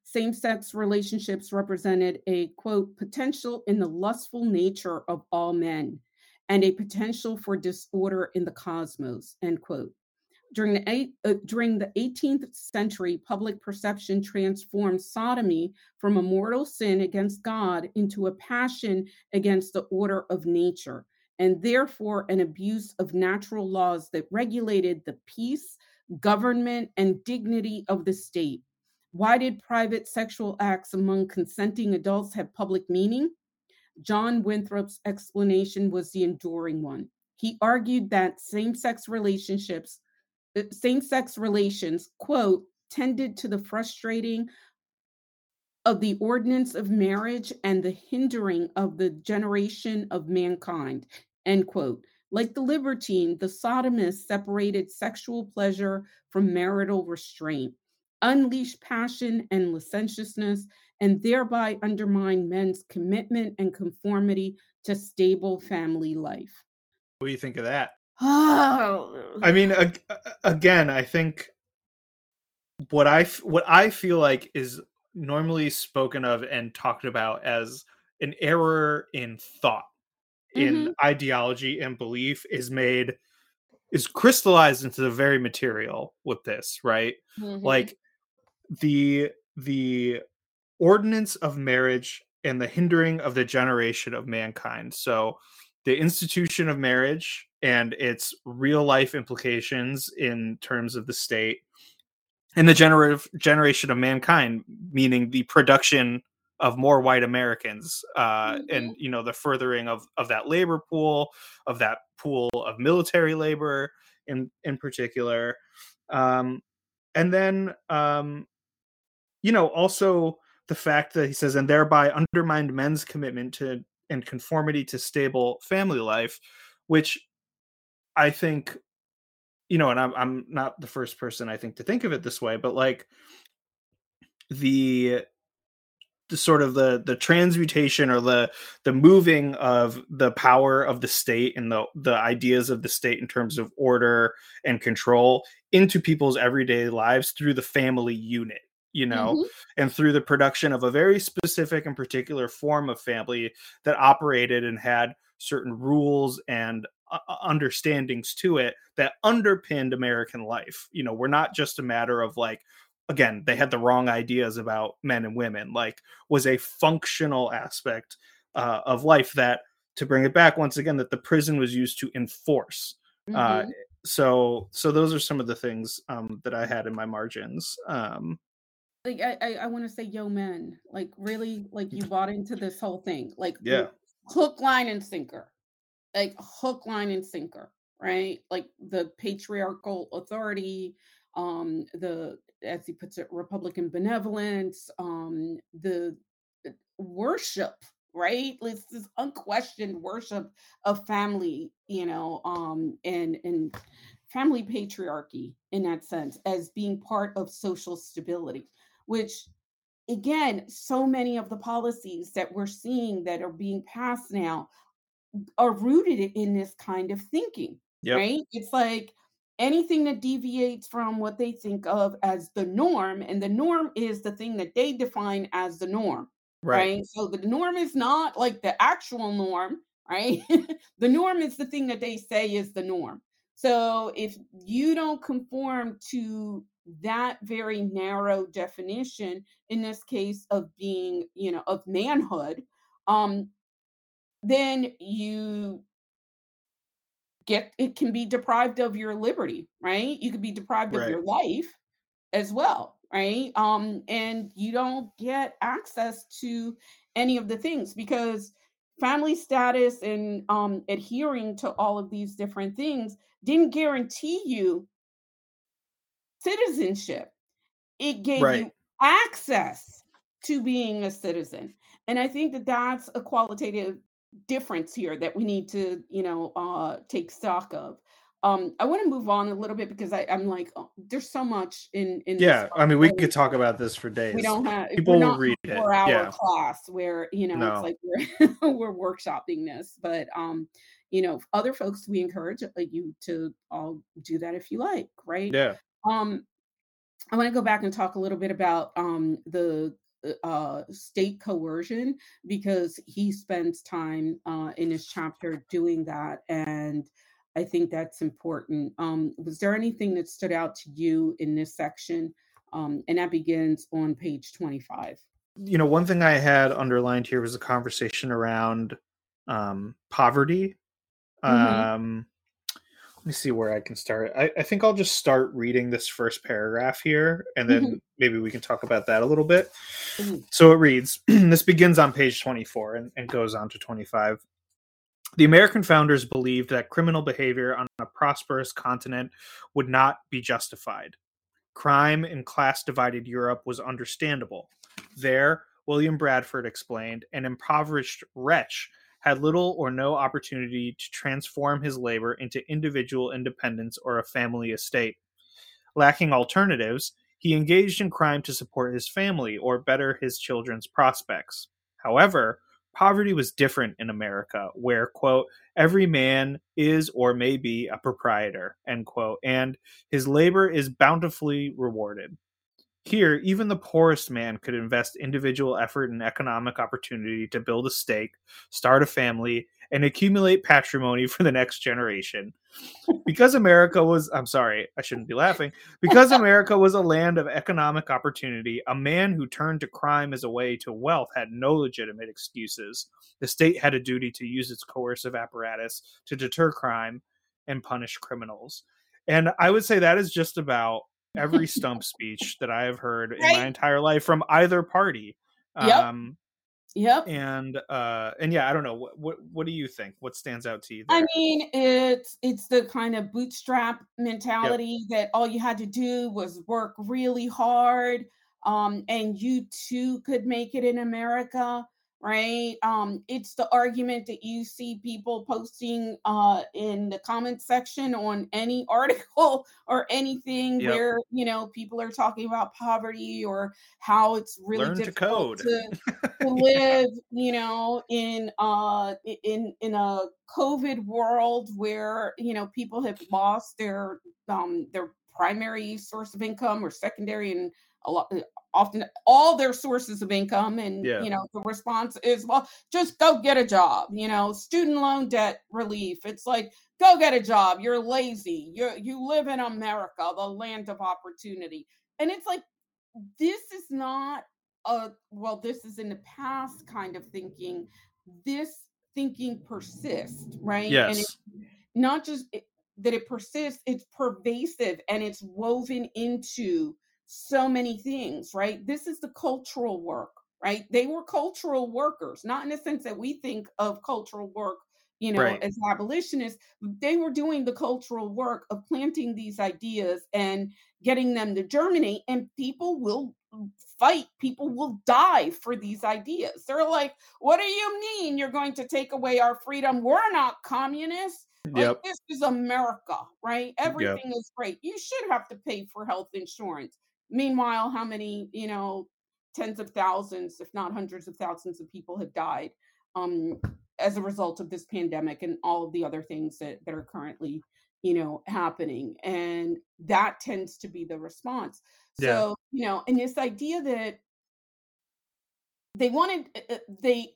Same sex relationships represented a quote potential in the lustful nature of all men and a potential for disorder in the cosmos, end quote. During the, eight, uh, during the 18th century, public perception transformed sodomy from a mortal sin against God into a passion against the order of nature, and therefore an abuse of natural laws that regulated the peace, government, and dignity of the state. Why did private sexual acts among consenting adults have public meaning? John Winthrop's explanation was the enduring one. He argued that same sex relationships, uh, same sex relations, quote, tended to the frustrating of the ordinance of marriage and the hindering of the generation of mankind. End quote. Like the libertine, the sodomist separated sexual pleasure from marital restraint, unleashed passion and licentiousness, and thereby undermine men's commitment and conformity to stable family life. What do you think of that? Oh. I mean, again, I think what I what I feel like is normally spoken of and talked about as an error in thought, in mm-hmm. ideology and belief is made is crystallized into the very material with this, right? Mm-hmm. Like the the ordinance of marriage and the hindering of the generation of mankind. So the institution of marriage and its real life implications in terms of the state and the generative generation of mankind meaning the production of more white americans uh, mm-hmm. and you know the furthering of of that labor pool of that pool of military labor in in particular um, and then um, you know also the fact that he says and thereby undermined men's commitment to and conformity to stable family life which i think you know, and I'm I'm not the first person I think to think of it this way, but like the the sort of the the transmutation or the the moving of the power of the state and the the ideas of the state in terms of order and control into people's everyday lives through the family unit you know mm-hmm. and through the production of a very specific and particular form of family that operated and had certain rules and uh, uh, understandings to it that underpinned American life. You know, we're not just a matter of like, again, they had the wrong ideas about men and women, like, was a functional aspect uh, of life that, to bring it back once again, that the prison was used to enforce. Uh, mm-hmm. Uh, so, so those are some of the things um, that I had in my margins. Um, like I, I, I want to say, yo, men, like really, like you bought into this whole thing, like yeah, hook, line, and sinker like hook, line, and sinker, right? Like the patriarchal authority, um, the as he puts it, Republican benevolence, um, the uh, worship, right? This is unquestioned worship of family, you know, um, and and family patriarchy in that sense as being part of social stability, which again, so many of the policies that we're seeing that are being passed now are rooted in this kind of thinking, yep. right? It's like anything that deviates from what they think of as the norm, and the norm is the thing that they define as the norm, right? right? So the norm is not like the actual norm, right? [LAUGHS] the norm is the thing that they say is the norm. So if you don't conform to that very narrow definition, in this case of being, you know, of manhood, um, then you get it can be deprived of your liberty, right? You could be deprived right. of your life as well, right? Um, and you don't get access to any of the things because family status and um, adhering to all of these different things didn't guarantee you citizenship. It gave right. you access to being a citizen. And I think that that's a qualitative difference here that we need to, you know, uh, take stock of. Um, I want to move on a little bit because I, I'm like, oh, there's so much in in. Yeah, I mean, we could talk about this for days. We don't have people will read it. Four hour yeah. class where you know no. it's like we're [LAUGHS] we're workshopping this, but um, you know, other folks we encourage you to all do that if you like, right? Yeah. Um, I want to go back and talk a little bit about um the uh, state coercion because he spends time uh, in his chapter doing that. And I think that's important. Um, was there anything that stood out to you in this section? Um, and that begins on page 25. You know, one thing I had underlined here was a conversation around um, poverty. Mm-hmm. Let me see where I can start. I, I, think I'll just start reading this first paragraph here, and then mm-hmm. maybe we can talk about that a little bit. Mm-hmm. So it reads [CLEARS THROAT] This begins on page 24 and, and goes on to 25. The American founders believed that criminal behavior on a prosperous continent would not be justified. Crime in class divided Europe was understandable. There, William Bradford explained, an impoverished wretch had little or no opportunity to transform his labor into individual independence or a family estate. Lacking alternatives, he engaged in crime to support his family or better his children's prospects. However, poverty was different in America, where, quote, every man is or may be a proprietor, end quote, and his labor is bountifully rewarded. Here, even the poorest man could invest individual effort and economic opportunity to build a stake, start a family, and accumulate patrimony [LAUGHS] for the next generation. Because America was, I'm sorry, I shouldn't be laughing. Because [LAUGHS] America was a land of economic opportunity, a man who turned to crime as a way to wealth had no legitimate excuses. The state had a duty to use its coercive apparatus to deter crime and punish criminals. And I would say that is just about every [LAUGHS] stump speech that I have heard right? in my entire life from either party. Yep. Um, Yep. And uh and yeah, I don't know what what what do you think? What stands out to you? There? I mean, it's it's the kind of bootstrap mentality yep. that all you had to do was work really hard um and you too could make it in America right? Um, it's the argument that you see people posting uh, in the comment section on any [LAUGHS] article or anything yep. where you know people are talking about poverty or how it's really Learn difficult to, [LAUGHS] to, to live, you know, in uh in in a COVID world where you know people have lost their um their primary source of income or secondary and a lot uh, often all their sources of income and yeah. you know the response is well just go get a job you know student loan debt relief it's like go get a job you're lazy you you live in america the land of opportunity and it's like this is not a well this is in the past kind of thinking this thinking persists right yes and it's not just that it persists it's pervasive and it's woven into so many things, right? This is the cultural work, right? They were cultural workers, not in the sense that we think of cultural work, you know, right. as abolitionists. They were doing the cultural work of planting these ideas and getting them to germinate, and people will fight, people will die for these ideas. They're like, what do you mean you're going to take away our freedom? We're not communists. Like, yep. this is America, right? Everything yep. is great. You should have to pay for health insurance. Meanwhile, how many, you know, tens of thousands, if not hundreds of thousands of people have died um, as a result of this pandemic and all of the other things that, that are currently, you know, happening. And that tends to be the response. Yeah. So, you know, and this idea that they wanted, uh, uh, they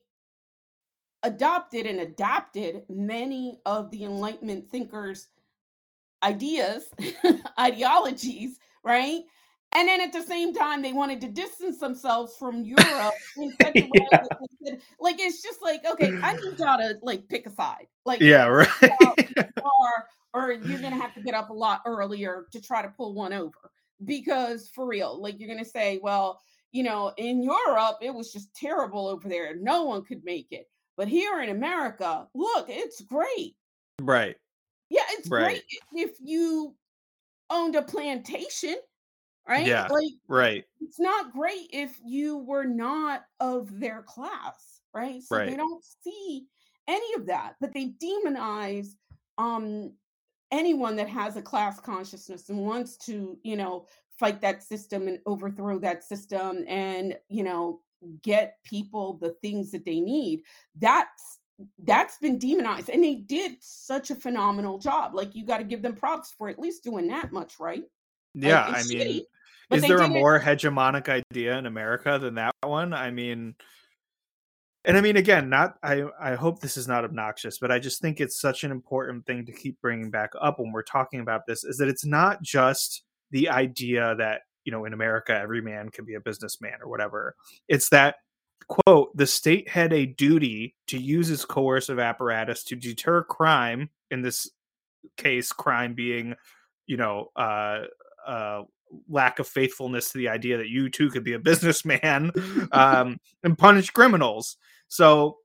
adopted and adapted many of the Enlightenment thinkers' ideas, [LAUGHS] ideologies, right? And then at the same time, they wanted to distance themselves from [LAUGHS] Europe in such a way yeah. that, like it's just like, okay, I need y'all to like pick a side. Like, yeah, right. or, [LAUGHS] or you're gonna have to get up a lot earlier to try to pull one over. Because for real, like you're gonna say, well, you know, in Europe, it was just terrible over there. No one could make it. But here in America, look, it's great. Right. Yeah, it's right. great if you owned a plantation right? Yeah. Like, right. It's not great if you were not of their class, right? So right. they don't see any of that, but they demonize um anyone that has a class consciousness and wants to, you know, fight that system and overthrow that system and, you know, get people the things that they need. That's that's been demonized and they did such a phenomenal job like you got to give them props for at least doing that much right yeah like, i mean but is there a more hegemonic idea in America than that one? I mean, and I mean, again, not I. I hope this is not obnoxious, but I just think it's such an important thing to keep bringing back up when we're talking about this. Is that it's not just the idea that you know in America every man can be a businessman or whatever. It's that quote the state had a duty to use its coercive apparatus to deter crime. In this case, crime being you know uh, uh, lack of faithfulness to the idea that you too could be a [LAUGHS] businessman um, and punish criminals. So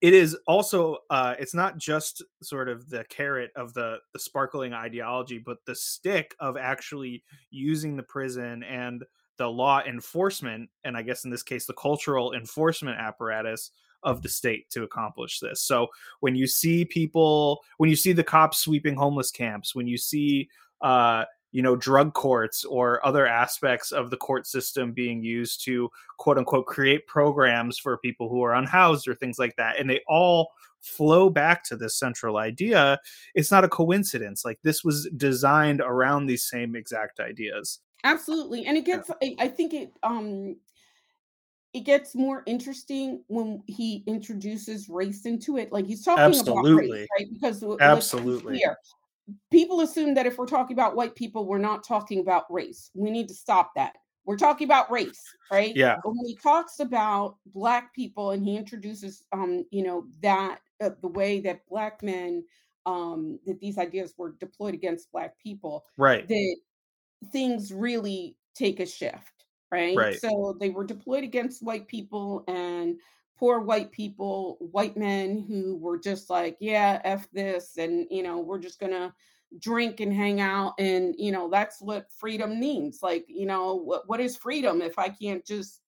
it is also uh, it's not just sort of the carrot of the the sparkling ideology, but the stick of actually using the prison and the law enforcement and i guess in this case the cultural enforcement apparatus of the state to accomplish this so when you see people when you see the cops sweeping homeless camps when you see uh you know drug courts or other aspects of the court system being used to quote unquote create programs for people who are unhoused or things like that. And they all flow back to this central idea. It's not a coincidence. Like this was designed around these same exact ideas. Absolutely. And it gets. I, think it um it gets more interesting when he introduces race into it. Like he's talking absolutely. about race right? Because absolutely. here people assume that if we're talking about white people, we're not talking about race. We need to stop that. We're talking about race, right? Yeah. But when he talks about black people and he introduces, um, you know, that uh, the way that black men, um, that these ideas were deployed against black people, right? That things really take a shift, right? Right. So they were deployed against white people and poor white people, white men who were just like, yeah, F this, and you know, we're just gonna drink and hang out. And you know, that's what freedom means. Like, you know, what what is freedom if I can't just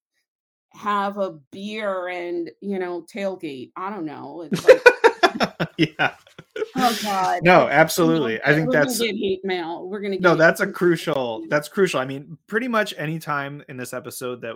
have a beer and you know tailgate? I don't know. It's like [LAUGHS] yeah. Oh God. No, absolutely. I think We're that's gonna get hate mail. We're gonna get no. That's a crucial. That's crucial. I mean, pretty much any time in this episode that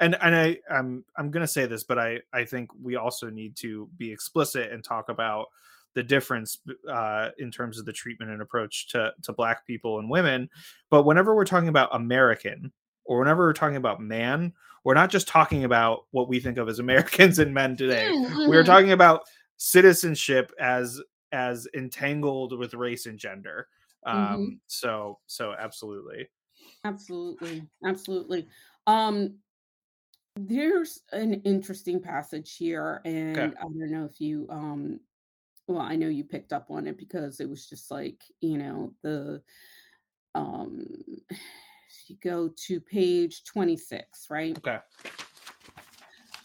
and and I I'm I'm gonna say this, but I I think we also need to be explicit and talk about the difference uh, in terms of the treatment and approach to to black people and women. But whenever we're talking about American or whenever we're talking about man, we're not just talking about what we think of as [LAUGHS] Americans and men today. Mm-hmm. We're talking about citizenship as as entangled with race and gender. Um, mm-hmm. So so absolutely, absolutely, absolutely. Um, there's an interesting passage here, and Okay. I don't know if you, um, well, I know you picked up on it because it was just like, you know, the, um, if you go to page 26, right? okay,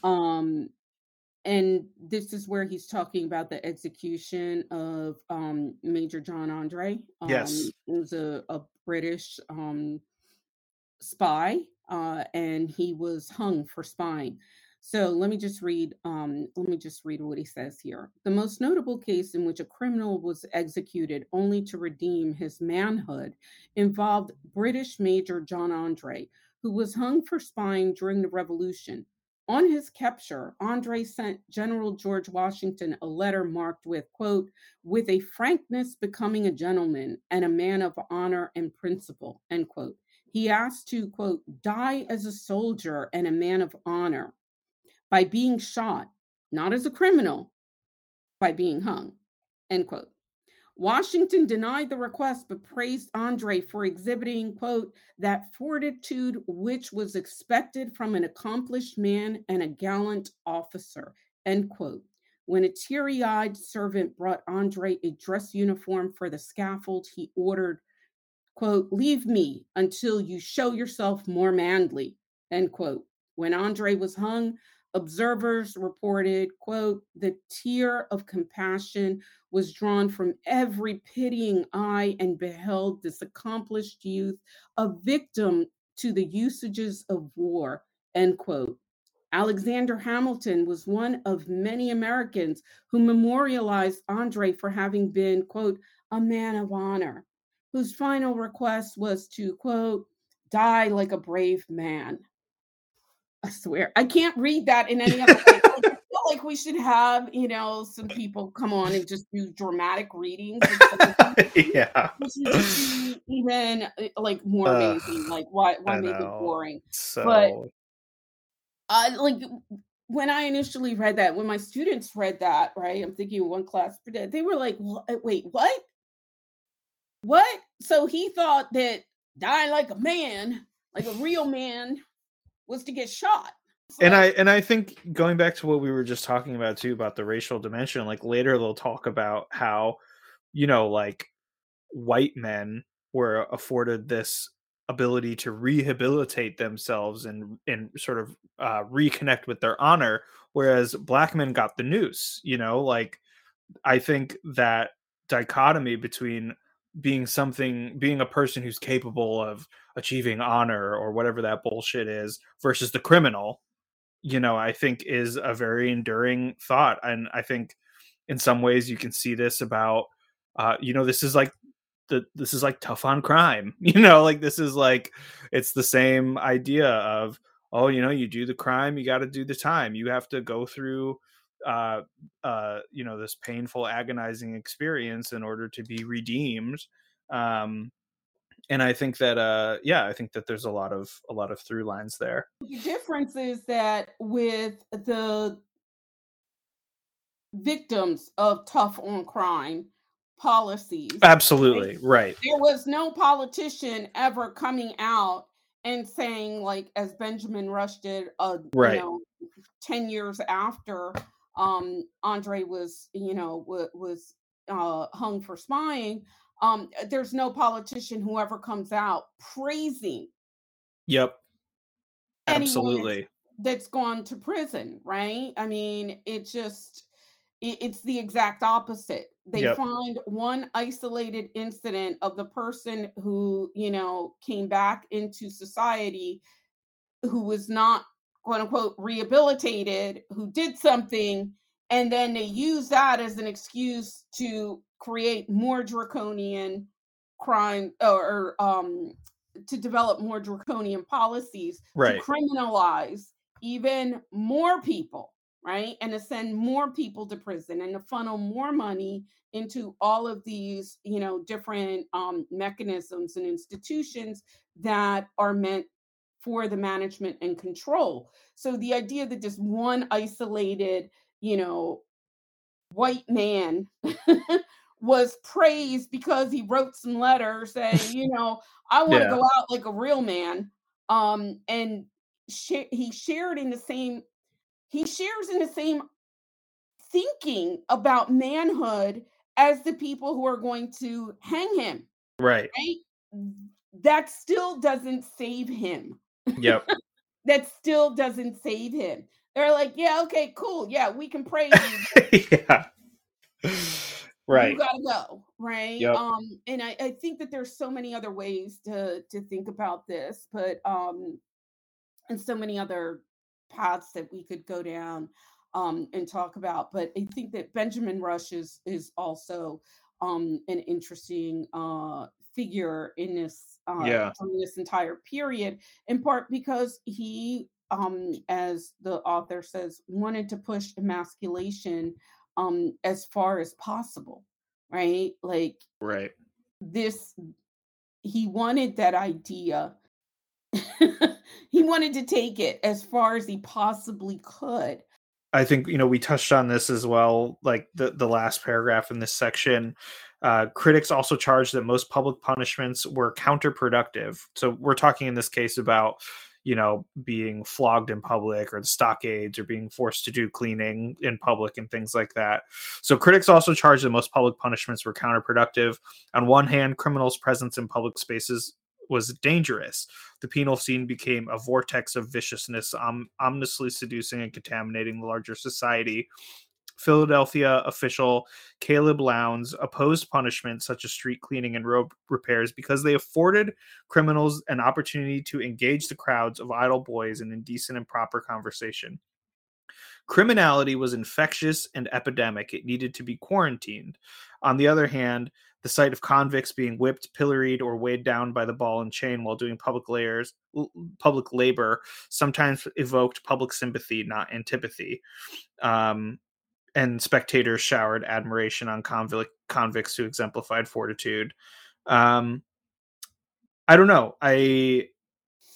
Um, and this is where he's talking about the execution of um Major John Andre. Um, Yes. it was a, a British um spy, uh, and he was hung for spying. So let me just read. Um, let me just read what he says here. The most notable case in which a criminal was executed only to redeem his manhood involved British Major John Andre, who was hung for spying during the Revolution. On his capture, Andre sent General George Washington a letter marked with, quote, with a frankness becoming a gentleman and a man of honor and principle, end quote. He asked to, quote, die as a soldier and a man of honor by being shot, not as a criminal, by being hung, end quote. Washington denied the request, but praised Andre for exhibiting, quote, that fortitude which was expected from an accomplished man and a gallant officer, end quote. When a teary eyed servant brought Andre a dress uniform for the scaffold, he ordered, quote, leave me until you show yourself more manly, end quote. When Andre was hung, observers reported, quote, the tear of compassion was drawn from every pitying eye and beheld this accomplished youth a victim to the usages of war, end quote. Alexander Hamilton was one of many Americans who memorialized Andre for having been, quote, a man of honor, whose final request was to, quote, die like a brave man. I swear, I can't read that in any other way. I feel like we should have, you know, some people come on and just do dramatic readings. [LAUGHS] yeah. even uh, like more uh, amazing. Like, why why make it boring? So but uh, like when I initially read that, when my students read that, right? I'm thinking one class, for day, they were like, "Wait, what? What?" So he thought that dying like a man, like a real man, was to get shot. So and I and I think going back to what we were just talking about too about the racial dimension, like later they'll talk about how, you know, like white men were afforded this ability to rehabilitate themselves and and sort of uh, reconnect with their honor, whereas black men got the noose. You know, like I think that dichotomy between being something being a person who's capable of achieving honor or whatever that bullshit is versus the criminal you know i think is a very enduring thought. And i think in some ways you can see this about uh you know this is like the this is like tough on crime [LAUGHS] you know like this is like it's the same idea of oh you know you do the crime you got to do the time. You have to go through uh uh you know this painful agonizing experience in order to be redeemed um and i think that uh yeah i think that there's a lot of a lot of through lines there the difference is that with the victims of tough on crime policies absolutely right there was no politician ever coming out and saying like as benjamin rush did uh right. you know 10 years after um andre was you know w- was uh hung for spying um there's no politician who ever comes out praising yep. absolutely. that's gone to prison right? I mean it just it, it's the exact opposite. They yep. find one isolated incident of the person who you know came back into society who was not quote unquote rehabilitated who did something and then they use that as an excuse to create more draconian crime or, um to develop more draconian policies right. to criminalize even more people right and to send more people to prison and to funnel more money into all of these you know different um, mechanisms and institutions that are meant for the management and control. So the idea that just one isolated, you know, white man [LAUGHS] was praised because he wrote some letters saying, you know, I [LAUGHS] want to yeah. go out like a real man. Um, and sh- he shared in the same, he shares in the same thinking about manhood as the people who are going to hang him. Right. Right. That still doesn't save him. Yep. [LAUGHS] that still doesn't save him. They're like, yeah, okay, cool. Yeah, we can praise you. [LAUGHS] yeah. Right. You gotta go. Right. Yep. Um, and I, I think that there's so many other ways to to think about this, but um and so many other paths that we could go down um and talk about. But I think that Benjamin Rush is is also um an interesting uh figure in this uh, yeah. this entire period, in part because he, um, as the author says, wanted to push emasculation um, as far as possible, right? Like, right. This, he wanted that idea. [LAUGHS] he wanted to take it as far as he possibly could. I think you know we touched on this as well, like the the last paragraph in this section. Uh, critics also charged that most public punishments were counterproductive. So we're talking in this case about you know being flogged in public or the stockades or being forced to do cleaning in public and things like that. So critics also charged that most public punishments were counterproductive. On one hand, criminals' presence in public spaces was dangerous. The penal scene became a vortex of viciousness, ominously seducing and contaminating the larger society. Philadelphia official Caleb Lownes opposed punishment such as street cleaning and road repairs because they afforded criminals an opportunity to engage the crowds of idle boys in indecent and proper conversation. Criminality was infectious and epidemic. It needed to be quarantined. On the other hand, the sight of convicts being whipped, pilloried, or weighed down by the ball and chain while doing public layers, public labor sometimes evoked public sympathy, not antipathy. Um, and spectators showered admiration on convict, convicts who exemplified fortitude. Um, I don't know. I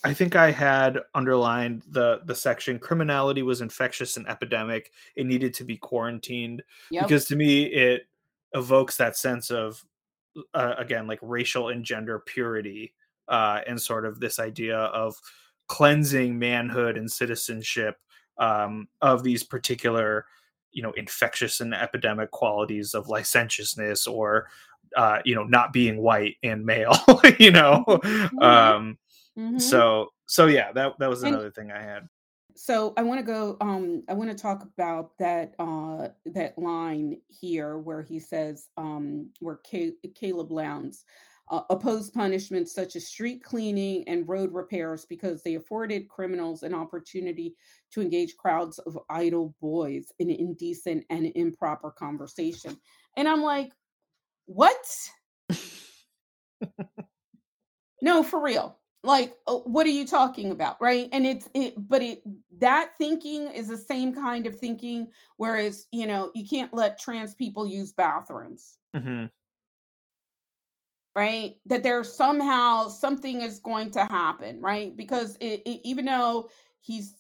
I think I had underlined the the section criminality was infectious and epidemic. It needed to be quarantined yep. because to me it evokes that sense of uh, again like racial and gender purity uh, and sort of this idea of cleansing manhood and citizenship um, of these particular you know infectious and epidemic qualities of licentiousness or uh, you know not being white and male [LAUGHS] you know mm-hmm. um mm-hmm. so so yeah that that was another and, thing i had so I want to go. Um, I want to talk about that uh, that line here where he says, um, where Caleb Lownes uh, opposed punishments such as street cleaning and road repairs because they afforded criminals an opportunity to engage crowds of idle boys in indecent and improper conversation. And I'm like, what? no, for real. Like, uh, what are you talking about? Right. And it's, it, but it, that thinking is the same kind of thinking. Whereas, you know, you can't let trans people use bathrooms. Mm-hmm right that there's somehow something is going to happen right? Because it, it, even though he's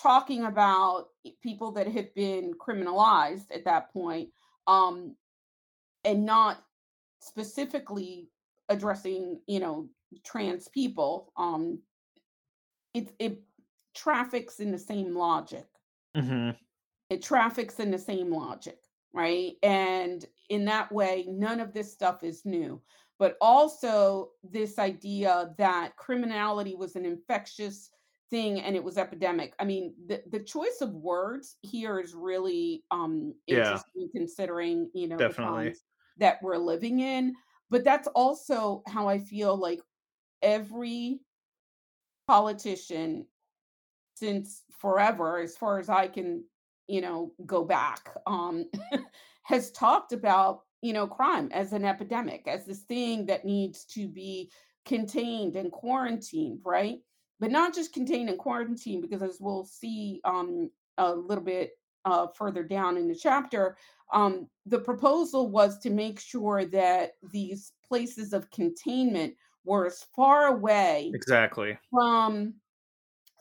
talking about people that have been criminalized at that point um and not specifically addressing you know trans people um it it traffics in the same logic. Mm-hmm. it traffics in the same logic right? And in that way none of this stuff is new but also this idea that criminality was an infectious thing and it was epidemic. I mean, the, the choice of words here is really um interesting yeah. considering, you know, definitely that we're living in. But that's also how I feel like every politician since forever, as far as I can, you know, go back, um, [LAUGHS] has talked about you know, crime as an epidemic, as this thing that needs to be contained and quarantined, right? But not just contained and quarantined, because as we'll see um, a little bit uh, further down in the chapter, um, the proposal was to make sure that these places of containment were as far away exactly from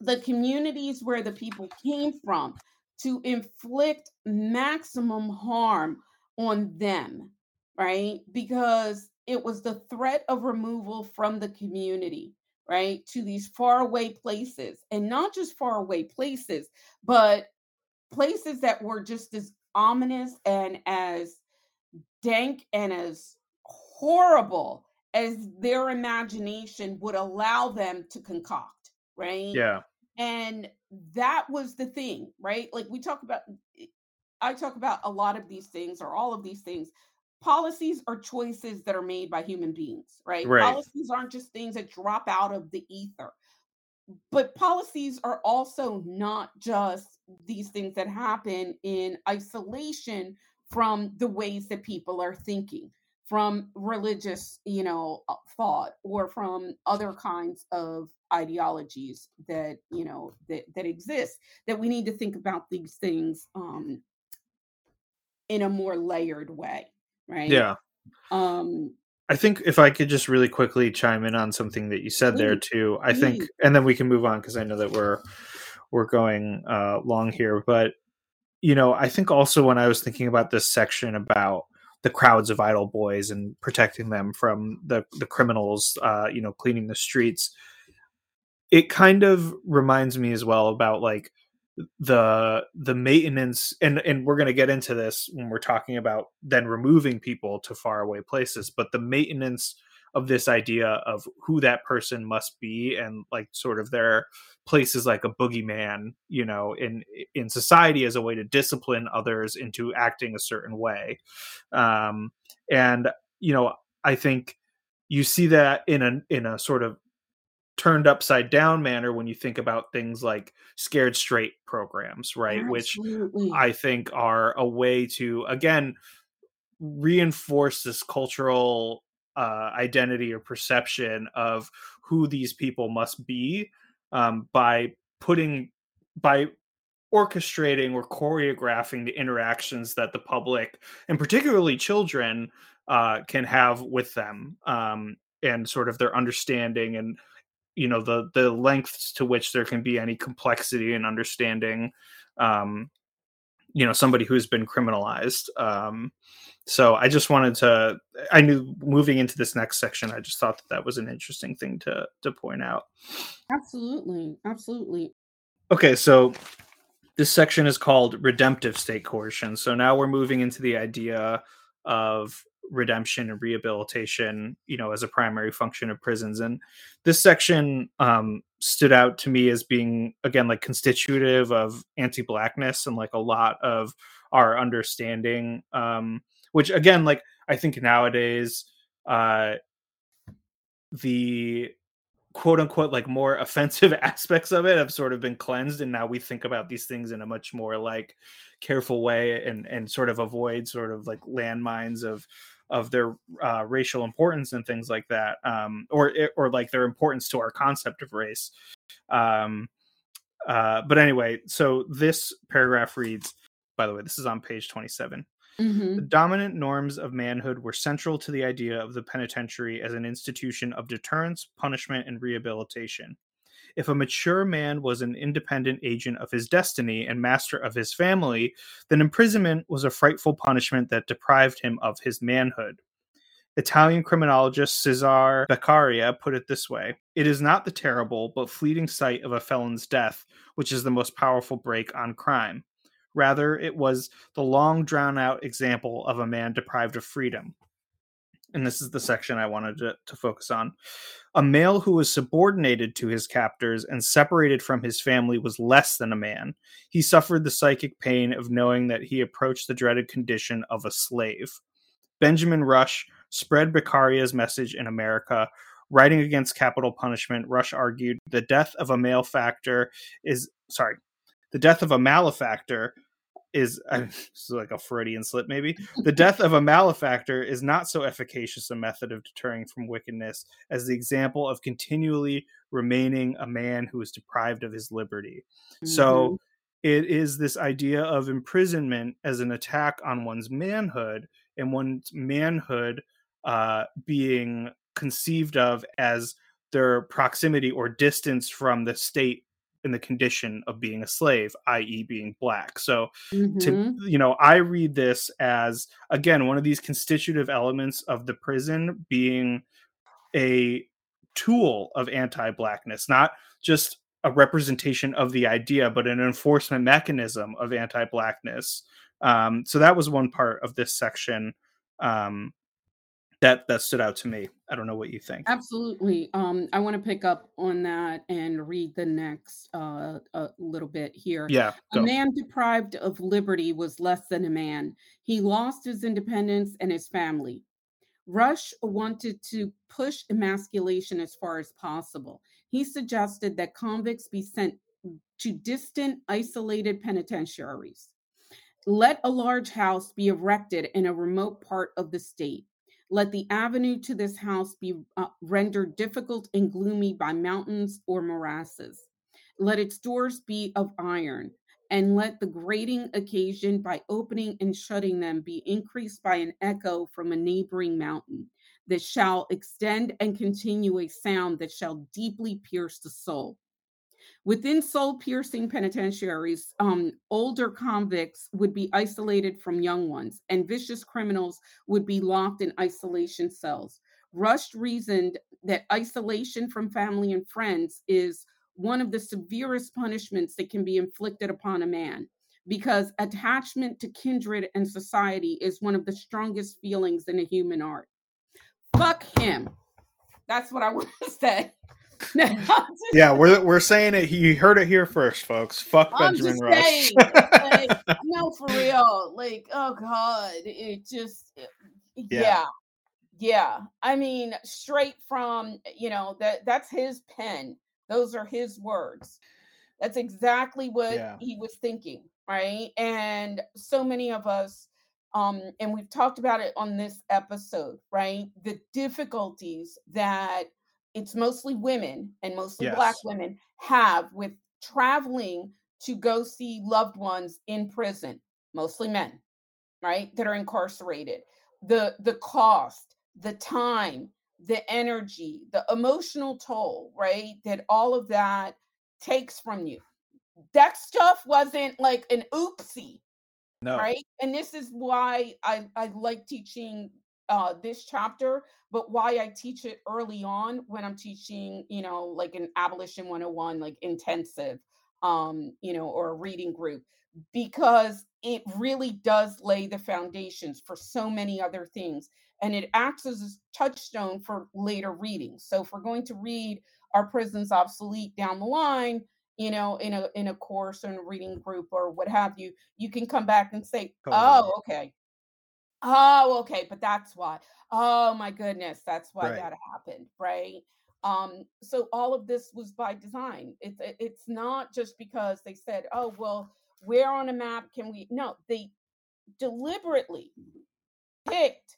the communities where the people came from to inflict maximum harm on them, right? Because it was the threat of removal from the community, right? To these faraway places, and not just faraway places, but places that were just as ominous and as dank and as horrible as their imagination would allow them to concoct, right? Yeah. And that was the thing, right? Like we talk about I talk about a lot of these things or all of these things. Policies are choices that are made by human beings, right? right? Policies aren't just things that drop out of the ether. But policies are also not just these things that happen in isolation from the ways that people are thinking from religious you know uh, thought or from other kinds of ideologies that you know that, that exist that we need to think about these things um in a more layered way, right? Yeah. Um I think if I could just really quickly chime in on something that you said there too. I think and then we can move on because I know that we're we're going uh long here, but you know, I think also when I was thinking about this section about the crowds of idle boys and protecting them from the the criminals uh you know cleaning the streets it kind of reminds me as well about like the the maintenance and and we're going to get into this when we're talking about then removing people to faraway places but the maintenance of this idea of who that person must be and like sort of their places like a boogeyman you know in in society as a way to discipline others into acting a certain way. Um and you know i think you see that in a in a sort of turned upside down manner when you think about things like scared straight programs right Absolutely. which i think are a way to again reinforce this cultural uh, identity or perception of who these people must be um, by putting by orchestrating or choreographing the interactions that the public and particularly children uh, can have with them um, and sort of their understanding and you know the the lengths to which there can be any complexity in understanding um you know somebody who's been criminalized. Um so i just wanted to i knew moving into this next section i just thought that that was an interesting thing to to point out. Absolutely absolutely. Okay so this section is called redemptive state coercion. So now we're moving into the idea of redemption and rehabilitation you know as a primary function of prisons. And this section um stood out to me as being again like constitutive of anti-blackness and like a lot of our understanding um which again like i think nowadays uh the quote unquote like more [LAUGHS] offensive aspects of it have sort of been cleansed and now we think about these things in a much more like careful way and and sort of avoid sort of like landmines of of their uh, racial importance and things like that um or or like their importance to our concept of race um uh but anyway so this paragraph reads by the way this is on page 27 Mm-hmm. The dominant norms of manhood were central to the idea of the penitentiary as an institution of deterrence, punishment, and rehabilitation. If a mature man was an independent agent of his destiny and master of his family, then imprisonment was a frightful punishment that deprived him of his manhood. Italian criminologist Cesare Beccaria put it this way It is not the terrible but fleeting sight of a felon's death which is the most powerful brake on crime. Rather, it was the long drawn out example of a man deprived of freedom. And this is the section I wanted to, to, focus on. A male who was subordinated to his captors and separated from his family was less than a man. He suffered the psychic pain of knowing that he approached the dreaded condition of a slave. Benjamin Rush spread Beccaria's message in America. Writing against capital punishment, Rush argued the death of a malefactor is sorry, the death of a malefactor is [LAUGHS] like a Freudian slip, maybe. The death of a malefactor is not so efficacious a method of deterring from wickedness as the example of continually remaining a man who is deprived of his liberty. Mm-hmm. So it is this idea of imprisonment as an attack on one's manhood and one's manhood uh, being conceived of as their proximity or distance from the state in the condition of being a slave, i.e., being black. So, mm-hmm. to you know, I read this as again one of these constitutive elements of the prison being a tool of anti-blackness, not just a representation of the idea, but an enforcement mechanism of anti-blackness. Um, so that was one part of this section. Um, that that stood out to me. I don't know what you think. Absolutely. Um, I want to pick up on that and read the next uh, a little bit here. Yeah. Go. A man deprived of liberty was less than a man. He lost his independence and his family. Rush wanted to push emasculation as far as possible. He suggested that convicts be sent to distant, isolated penitentiaries. Let a large house be erected in a remote part of the state let the avenue to this house be uh, rendered difficult and gloomy by mountains or morasses. Let its doors be of iron, and let the grating occasioned by opening and shutting them be increased by an echo from a neighboring mountain that shall extend and continue a sound that shall deeply pierce the soul. Within soul piercing penitentiaries, um, older convicts would be isolated from young ones, and vicious criminals would be locked in isolation cells. Rush reasoned that isolation from family and friends is one of the severest punishments that can be inflicted upon a man because attachment to kindred and society is one of the strongest feelings in a human heart. Fuck him. That's what I [LAUGHS] want to say. [LAUGHS] yeah, we're we're saying it. You heard it here first, folks. Fuck I'm Benjamin Rush. Saying, like, [LAUGHS] no, for real. Like, oh god, it just, it, yeah. yeah. yeah, I mean, straight from you know that that's his pen. Those are his words. That's exactly what yeah. he was thinking, right? And so many of us um, and we've talked about it on this episode, right? The difficulties that it's mostly women and mostly yes. black women have with traveling to go see loved ones in prison mostly men right that are incarcerated the the cost the time the energy the emotional toll right that all of that takes from you that stuff wasn't like an oopsie no. right and this is why i i like teaching uh, this chapter, but why I teach it early on when I'm teaching, you know, like an abolition 101, like intensive, um, you know, or a reading group, because it really does lay the foundations for so many other things. and it acts as a touchstone for later readings. So if we're going to read Are Prisons Obsolete down the line, you know, in a in a course or in a reading group or what have you, you can come back and say, totally. "Oh, okay, oh, okay," but that's why. Oh my goodness, that's why right. that happened, right? Um, so all of this was by design. It's it's not just because they said, "Oh, well, where on a map can we?" No, they deliberately picked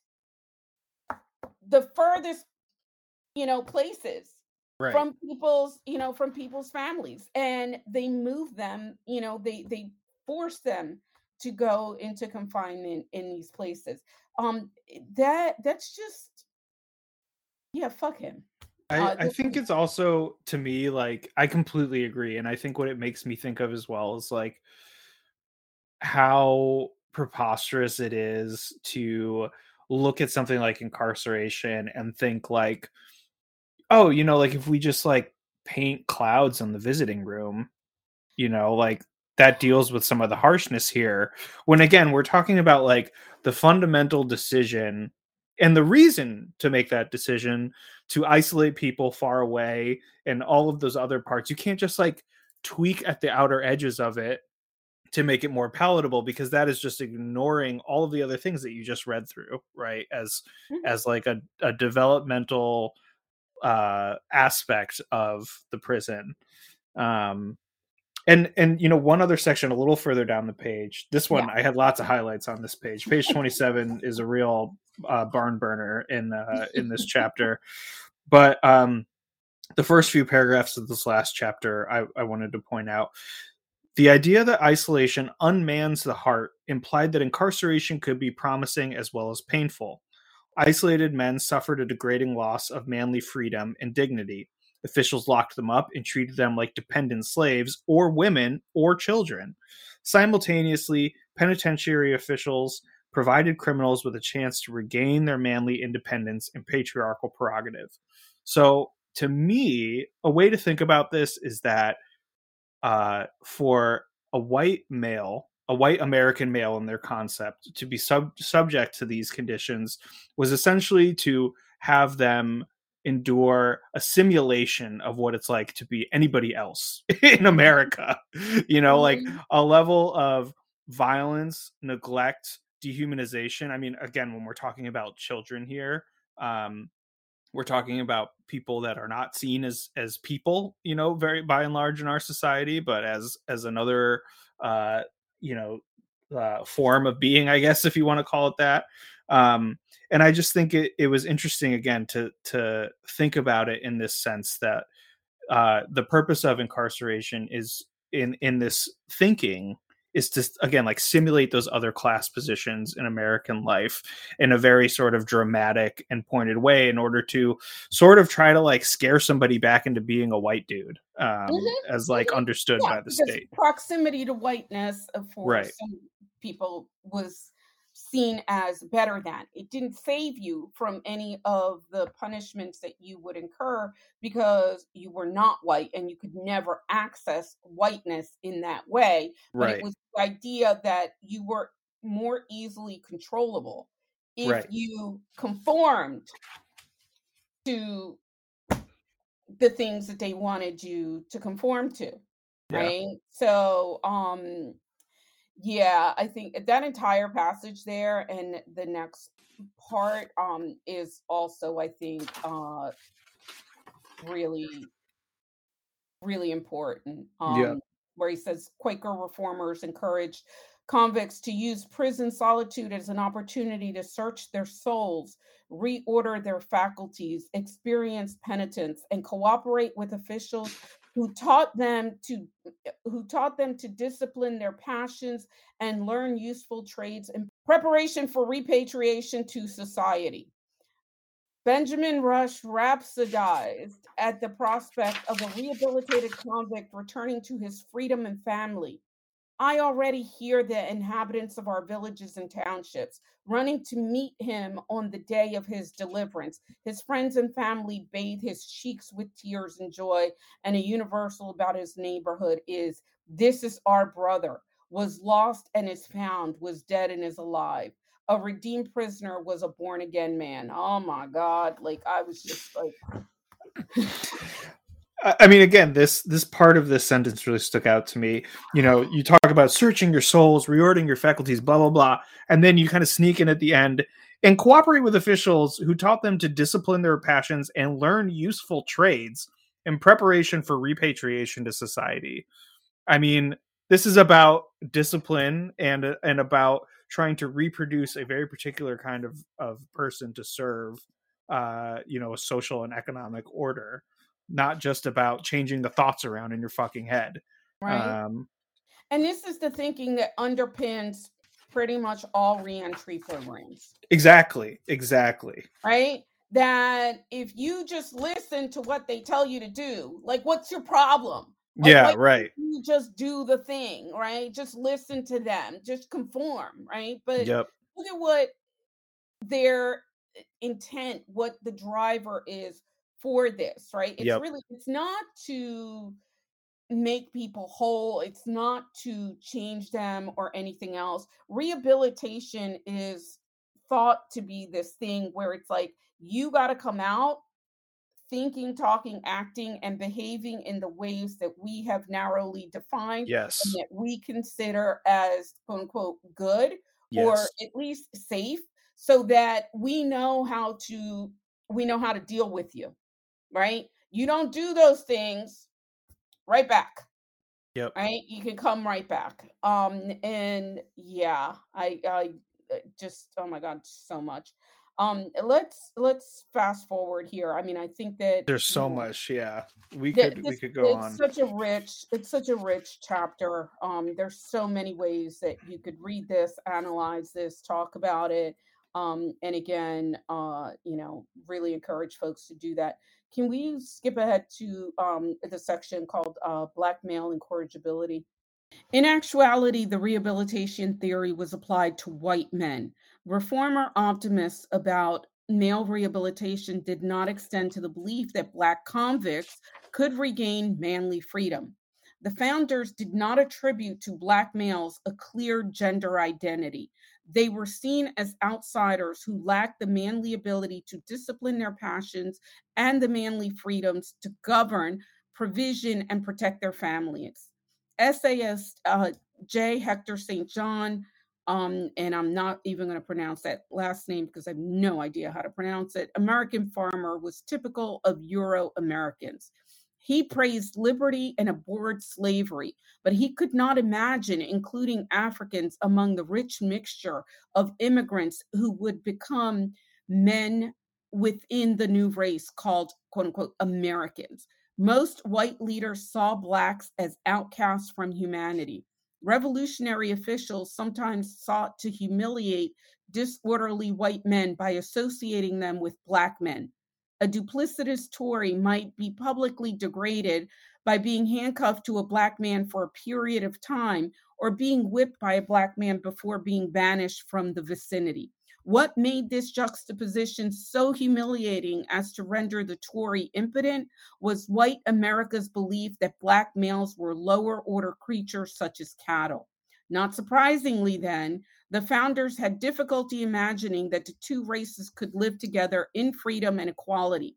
the furthest, you know, places right. from people's you know from people's families and they move them you know they they force them to go into confinement in these places. Um that that's just yeah fuck him. I, uh, I think it's also to me like I completely agree, and I think what it makes me think of as well is like how preposterous it is to look at something like incarceration and think like oh, you know, like if we just like paint clouds on the visiting room, you know, like that deals with some of the harshness here. When again, we're talking about like the fundamental decision and the reason to make that decision to isolate people far away and all of those other parts. You can't just like tweak at the outer edges of it to make it more palatable because that is just ignoring all of the other things that you just read through right as mm-hmm. as like a, a developmental uh, aspect of the prison. Um, and and you know one other section a little further down the page. This one yeah. I had lots of highlights on this page. Page twenty seven [LAUGHS] is a real uh, barn burner in uh, in this chapter, but um, the first few paragraphs of this last chapter I, I wanted to point out. The idea that isolation unmans the heart implied that incarceration could be promising as well as painful. Isolated men suffered a degrading loss of manly freedom and dignity. Officials locked them up and treated them like dependent slaves or women or children. Simultaneously, penitentiary officials provided criminals with a chance to regain their manly independence and patriarchal prerogative. So, to me, a way to think about this is that uh, for a white male a white American male in their concept to be sub- subject to these conditions was essentially to have them endure a simulation of what it's like to be anybody else [LAUGHS] in America. You know, like mm-hmm. a level of violence, neglect, dehumanization. I mean, again, when we're talking about children here, um, we're talking about people that are not seen as as people, you know, very by and large in our society, but as as another uh, you know uh, form of being, I guess, if you want to call it that. Um, and I just think it, it was interesting again to to think about it in this sense that uh, the purpose of incarceration is in in this thinking is to again like simulate those other class positions in American life in a very sort of dramatic and pointed way in order to sort of try to like scare somebody back into being a white dude um, mm-hmm. as like mm-hmm. understood yeah, by the state. Proximity to whiteness for right. some people was seen as better than. It didn't save you from any of the punishments that you would incur because you were not white and you could never access whiteness in that way. But it was the idea that you were more easily controllable if right. you conformed to the things that they wanted you to conform to. Yeah. Right. So um yeah, I think that entire passage there and the next part um is also I think uh really really important. Um yeah. where he says Quaker reformers encouraged convicts to use prison solitude as an opportunity to search their souls, reorder their faculties, experience penitence, and cooperate with officials who taught them to who taught them to discipline their passions and learn useful trades in preparation for repatriation to society. Benjamin Rush rhapsodized at the prospect of a rehabilitated convict returning to his freedom and family. I already hear the inhabitants of our villages and townships running to meet him on the day of his deliverance. His friends and family bathe his cheeks with tears and joy, and a universal about his neighborhood is This is our brother, was lost and is found, was dead and is alive. a redeemed prisoner was a born again man. Oh my God. Like I was just like [LAUGHS] I mean, again, this this part of this sentence really stuck out to me. You know, you talk about searching your souls, reordering your faculties, blah blah blah, and then you kind of sneak in at the end and cooperate with officials who taught them to discipline their passions and learn useful trades in preparation for repatriation to society. I mean, this is about discipline and and about trying to reproduce a very particular kind of of person to serve uh you know a social and economic order not just about changing the thoughts around in your fucking head. Right. Um, and this is the thinking that underpins pretty much all reentry programs. Exactly. Exactly. Right. That if you just listen to what they tell you to do, like, what's your problem? Like, yeah, right. You just do the thing, right? Just listen to them, just conform, right? But yep. look at what their intent, what the driver is for this, right? It's yep. really it's not to make people whole, it's not to change them or anything else. Rehabilitation is thought to be this thing where it's like you got to come out thinking, talking, acting, and behaving in the ways that we have narrowly defined yes. and that we consider as quote unquote good yes. or at least safe so that we know how to we know how to deal with you right? You don't do those things, right back. Yep. Right? You can come right back. Um, and yeah, I I uh, just oh my god, so much. Um, let's let's fast forward here. I mean, I think that there's so you know, much. Yeah, we could this, we could go it's on. Such a rich, it's such a rich chapter. Um, there's so many ways that you could read this, analyze this, talk about it. Um, and again, uh, you know, really encourage folks to do that. Can we skip ahead to um, the section called uh, Black Male Incorrigibility? In actuality, the rehabilitation theory was applied to white men. Reformer optimists about male rehabilitation did not extend to the belief that Black convicts could regain manly freedom. The founders did not attribute to Black males a clear gender identity. They were seen as outsiders who lacked the manly ability to discipline their passions and the manly freedoms to govern, provision, and protect their families. Essayist uh, J. Hector St. John, um, and I'm not even going to pronounce that last name because I have no idea how to pronounce it. American farmer was typical of Euro Americans. He praised liberty and abhorred slavery, but he could not imagine including Africans among the rich mixture of immigrants who would become men within the new race called quote unquote Americans. Most white leaders saw Blacks as outcasts from humanity. Revolutionary officials sometimes sought to humiliate disorderly white men by associating them with Black men a duplicitous Tory might be publicly degraded by being handcuffed to a black man for a period of time or being whipped by a black man before being banished from the vicinity. What made this juxtaposition so humiliating as to render the Tory impotent was white America's belief that black males were lower order creatures such as cattle. Not surprisingly, then, the founders had difficulty imagining that the two races could live together in freedom and equality.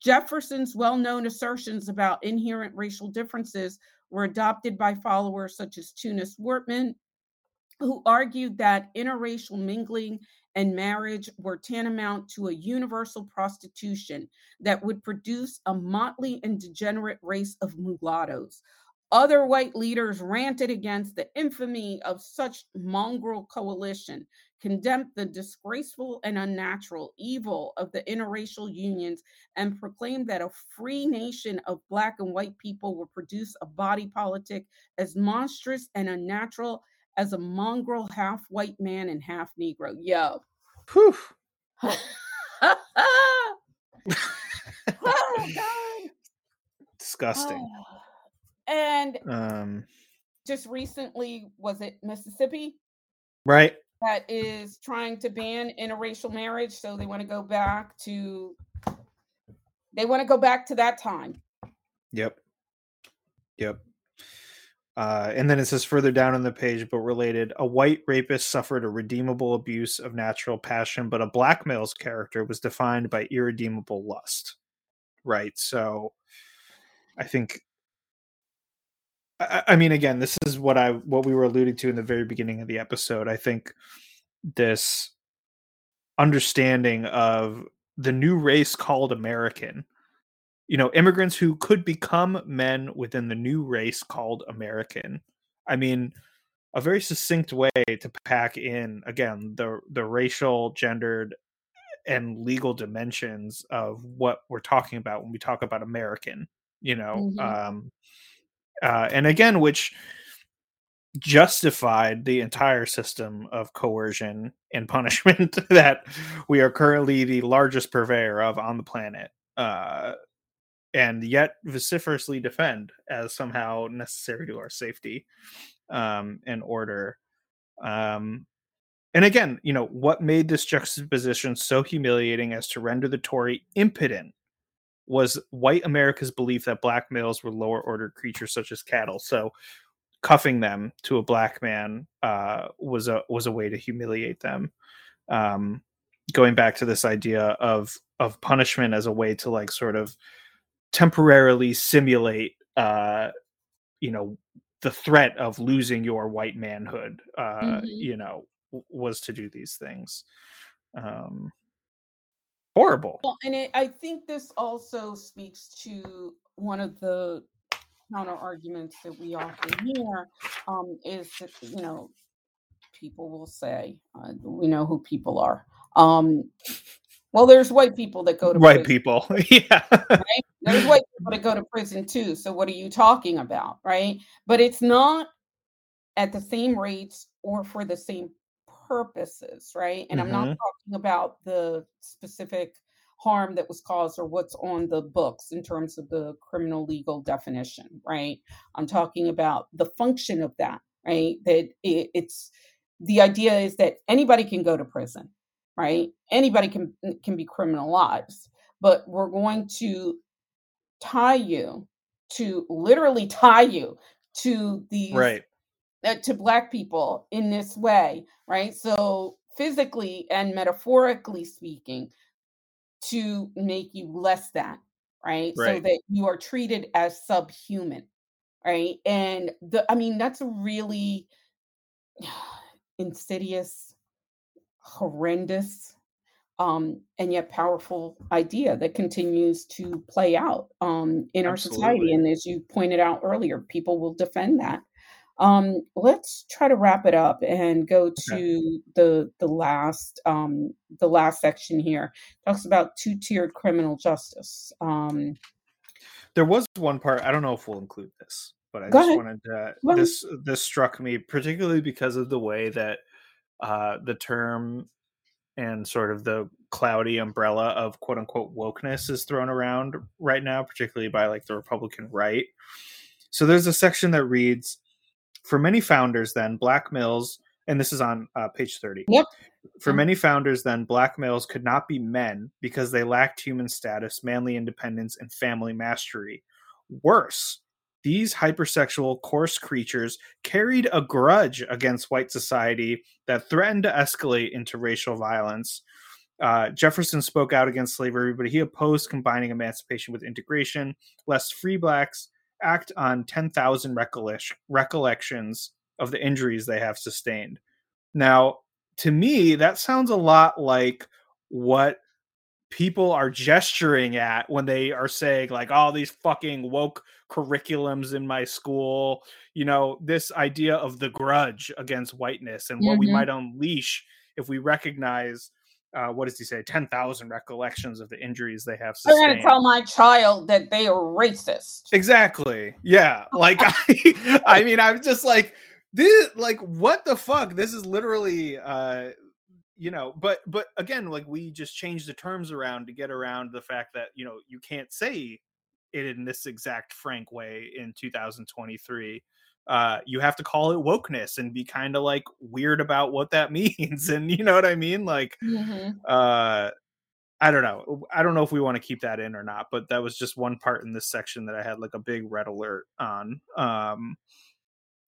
Jefferson's well known assertions about inherent racial differences were adopted by followers such as Tunis Wortman, who argued that interracial mingling and marriage were tantamount to a universal prostitution that would produce a motley and degenerate race of mulattoes, other white leaders ranted against the infamy of such mongrel coalition, condemned the disgraceful and unnatural evil of the interracial unions, and proclaimed that a free nation of Black and white people would produce a body politic as monstrous and unnatural as a mongrel half white man and half Negro. Yo. Whew. [LAUGHS] [LAUGHS] oh, God. Disgusting. Oh. And um, just recently, was it Mississippi? Right. That is trying to ban interracial marriage. So they want to go back to, they want to go back to that time. Yep. Yep. Uh, and then it says further down on the page, but related, a white rapist suffered a redeemable abuse of natural passion, but a black male's character was defined by irredeemable lust. Right. So I think I, I mean again, this is what I what we were alluding to in the very beginning of the episode. I think this understanding of the new race called American you know, immigrants who could become men within the new race called American. I mean, a very succinct way to pack in again the the racial, gendered, and legal dimensions of what we're talking about when we talk about American. You know, mm-hmm. um, uh, and again, which justified the entire system of coercion and punishment [LAUGHS] that we are currently the largest purveyor of on the planet. Uh, and yet vociferously defend as somehow necessary to our safety um, and order. Um, and again, you know, what made this juxtaposition so humiliating as to render the Tory impotent was white America's belief that black males were lower order creatures such as cattle. So cuffing them to a black man uh, was a was a way to humiliate them. Um, going back to this idea of of punishment as a way to like sort of temporarily simulate uh you know the threat of losing your white manhood uh mm-hmm. you know was to do these things um horrible well and it, i think this also speaks to one of the counter arguments that we often hear um is that you know people will say uh, we know who people are um well, there's white people that go to white prison, people. [LAUGHS] yeah. Right? There's white people that go to prison too. So what are you talking about? Right. But it's not at the same rates or for the same purposes. Right. And mm-hmm. I'm not mm-hmm. talking about the specific harm that was caused or what's on the books in terms of the criminal legal definition. Right. I'm talking about the function of that. Right. That it, it's the idea is that anybody can go to prison right? Anybody can can be criminalized, but we're going to tie you to literally tie you to these right to black people in this way, right? So physically and metaphorically speaking, to make you less than, right? right? So that you are treated as subhuman, right? And the I mean that's a really [SIGHS] insidious horrendous um, and yet powerful idea that continues to play out um, in our society. And as you pointed out earlier, people will defend that. Um, let's try to wrap it up and go to okay. the the last um, the last section here. Talks about two tiered criminal justice. Um, there was one part I don't know if we'll include this, but I just ahead. wanted to. This this struck me particularly because of the way that uh, the term and sort of the cloudy umbrella of quote unquote wokeness is thrown around right now, particularly by like the Republican right. So there's a section that reads For many founders, then, black males, and this is on uh, page 30. Yep. For many founders, then, black males could not be men because they lacked human status, manly independence, and family mastery. Worse, these hypersexual, coarse creatures carried a grudge against white society that threatened to escalate into racial violence. Uh, Jefferson spoke out against slavery, but he opposed combining emancipation with integration, lest free blacks act on 10,000 recollections of the injuries they have sustained. Now, to me, that sounds a lot like what people are gesturing at when they are saying like all oh, these fucking woke curriculums in my school you know this idea of the grudge against whiteness and what mm-hmm. we might unleash if we recognize uh, what does he say 10,000 recollections of the injuries they have sustained. I'm to tell my child that they are racist. Exactly. Yeah. [LAUGHS] Like I I mean I'm just like this like what the fuck this is literally uh you know but but again like we just change the terms around to get around the fact that you know you can't say it in this exact frank way in 2023 uh you have to call it wokeness and be kind of like weird about what that [LAUGHS] means and you know what i mean like mm-hmm. uh i don't know i don't know if we want to keep that in or not but that was just one part in this section that i had like a big red alert on um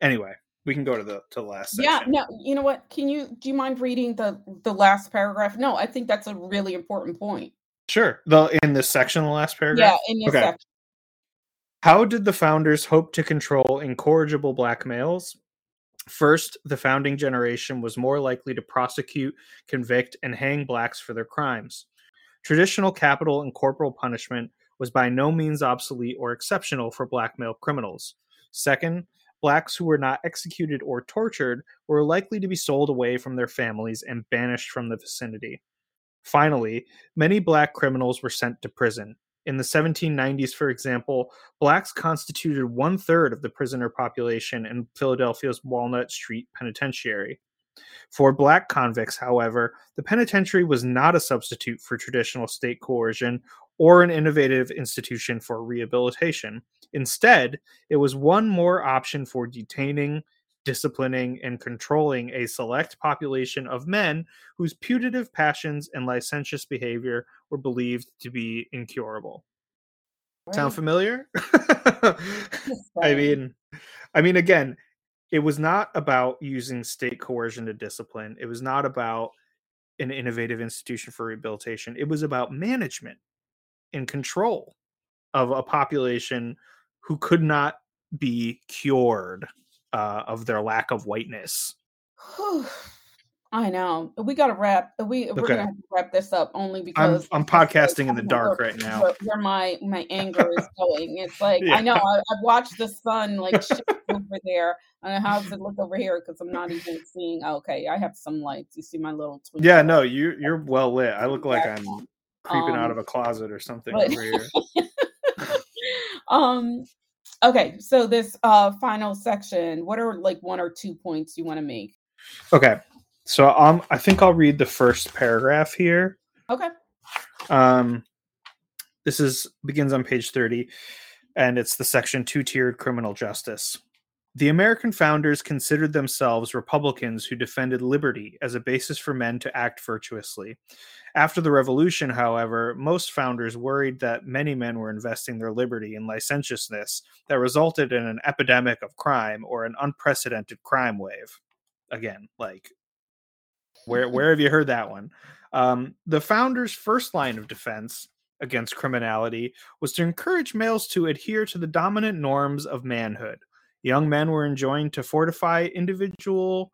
anyway, we can go to the to the last. Section. Yeah, no, you know what? Can you do you mind reading the the last paragraph? No, I think that's a really important point. Sure. The in this section, the last paragraph. Yeah, in this okay. section. How did the founders hope to control incorrigible black males? First, the founding generation was more likely to prosecute, convict, and hang blacks for their crimes. Traditional capital and corporal punishment was by no means obsolete or exceptional for black male criminals. Second, blacks who were not executed or tortured were likely to be sold away from their families and banished from the vicinity. Finally, many black criminals were sent to prison. In the 1790s, for example, blacks constituted one third of the prisoner population in Philadelphia's Walnut Street Penitentiary. For black convicts, however, the penitentiary was not a substitute for traditional state coercion or an innovative institution for rehabilitation. Instead, it was one more option for detaining, disciplining, and controlling a select population of men whose putative passions and licentious behavior were believed to be incurable. Right. Sound familiar? [LAUGHS] I mean, I mean, again, it was not about using state coercion to discipline. It was not about an innovative institution for rehabilitation. It was about management and control of a population who could not be cured uh, of their lack of whiteness. I know. We got to wrap. We we're okay. gonna wrap this up only because I'm, I'm podcasting in the dark right now. Where, where, my my anger is going. It's like [LAUGHS] yeah. I know I, have watched the sun like [LAUGHS] over there. And how does it look over here? Because I'm not even seeing. Okay, I have some lights. You see my little. Twinkle Yeah, no, you you're well lit. I look like I'm creeping um, out of a closet or something but, over here. [LAUGHS] um. Okay, so this uh final section. What are like one or two points you want to make? Okay, so um, I think I'll read the first paragraph here. Okay. Um, this is begins on page thirty, and it's the section two-tiered criminal justice. The American founders considered themselves Republicans who defended liberty as a basis for men to act virtuously. After the revolution, however, most founders worried that many men were investing their liberty in licentiousness that resulted in an epidemic of crime or an unprecedented crime wave. Again, like where [LAUGHS] where have you heard that one? Um, the founders' first line of defense against criminality was to encourage males to adhere to the dominant norms of manhood Young men were enjoined to fortify individual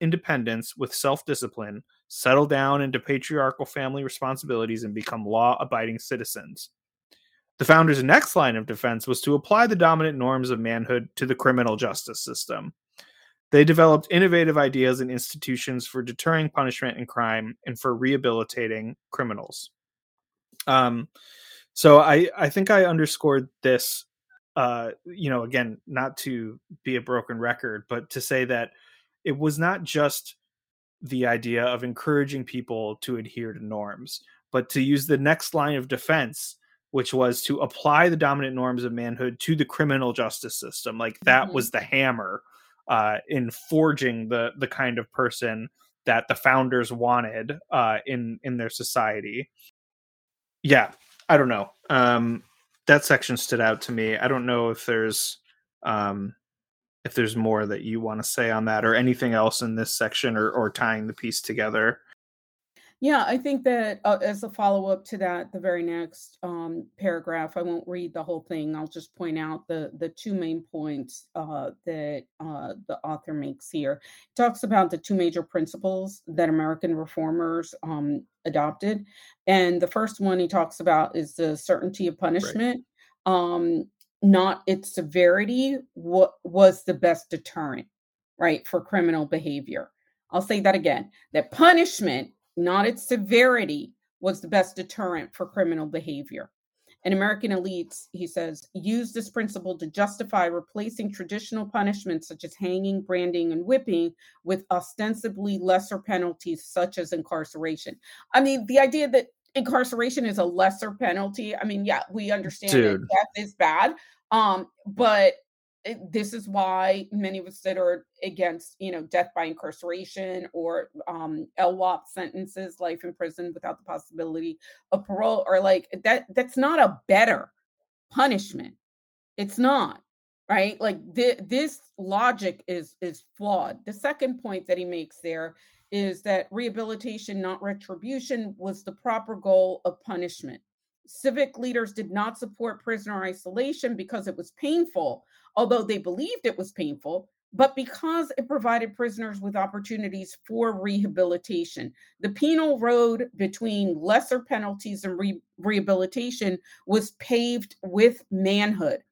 independence with self discipline, settle down into patriarchal family responsibilities, and become law abiding citizens. The founders' next line of defense was to apply the dominant norms of manhood to the criminal justice system. They developed innovative ideas and institutions for deterring punishment and crime and for rehabilitating criminals. Um, so I, I think I underscored this uh, you know, again, not to be a broken record, but to say that it was not just the idea of encouraging people to adhere to norms, but to use the next line of defense, which was to apply the dominant norms of manhood to the criminal justice system. Like that mm-hmm. was the hammer uh, in forging the the kind of person that the founders wanted uh, in in their society. Yeah, I don't know. Um, that section stood out to me. I don't know if there's um, if there's more that you want to say on that or anything else in this section or, or tying the piece together. Yeah, I think that uh, as a follow up to that, the very next um, paragraph, I won't read the whole thing. I'll just point out the the two main points uh, that uh, the author makes here. He talks about the two major principles that American reformers um, adopted, and the first one he talks about is the certainty of punishment, right. um, not its severity. What was the best deterrent, right, for criminal behavior? I'll say that again. That punishment not its severity, was the best deterrent for criminal behavior. And American elites, he says, use this principle to justify replacing traditional punishments such as hanging, branding, and whipping with ostensibly lesser penalties such as incarceration. I mean, the idea that incarceration is a lesser penalty, I mean, yeah, we understand Dude. that death is bad. Um, but this is why many of us that are against, you know, death by incarceration or um, LWOP sentences, life in prison without the possibility of parole, are like that. That's not a better punishment. It's not right like th- this logic is is flawed the second point that he makes there is that rehabilitation not retribution was the proper goal of punishment civic leaders did not support prisoner isolation because it was painful although they believed it was painful but because it provided prisoners with opportunities for rehabilitation. The penal road between lesser penalties and re- rehabilitation was paved with manhood.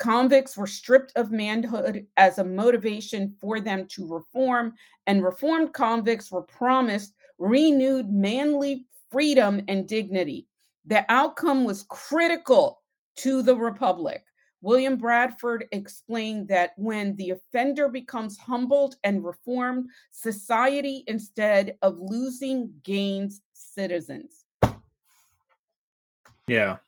Convicts were stripped of manhood as a motivation for them to reform, and reformed convicts were promised renewed manly freedom and dignity. The outcome was critical to the Republic. William Bradford explained that when the offender becomes humbled and reformed, society, instead of losing, gains citizens. Yeah.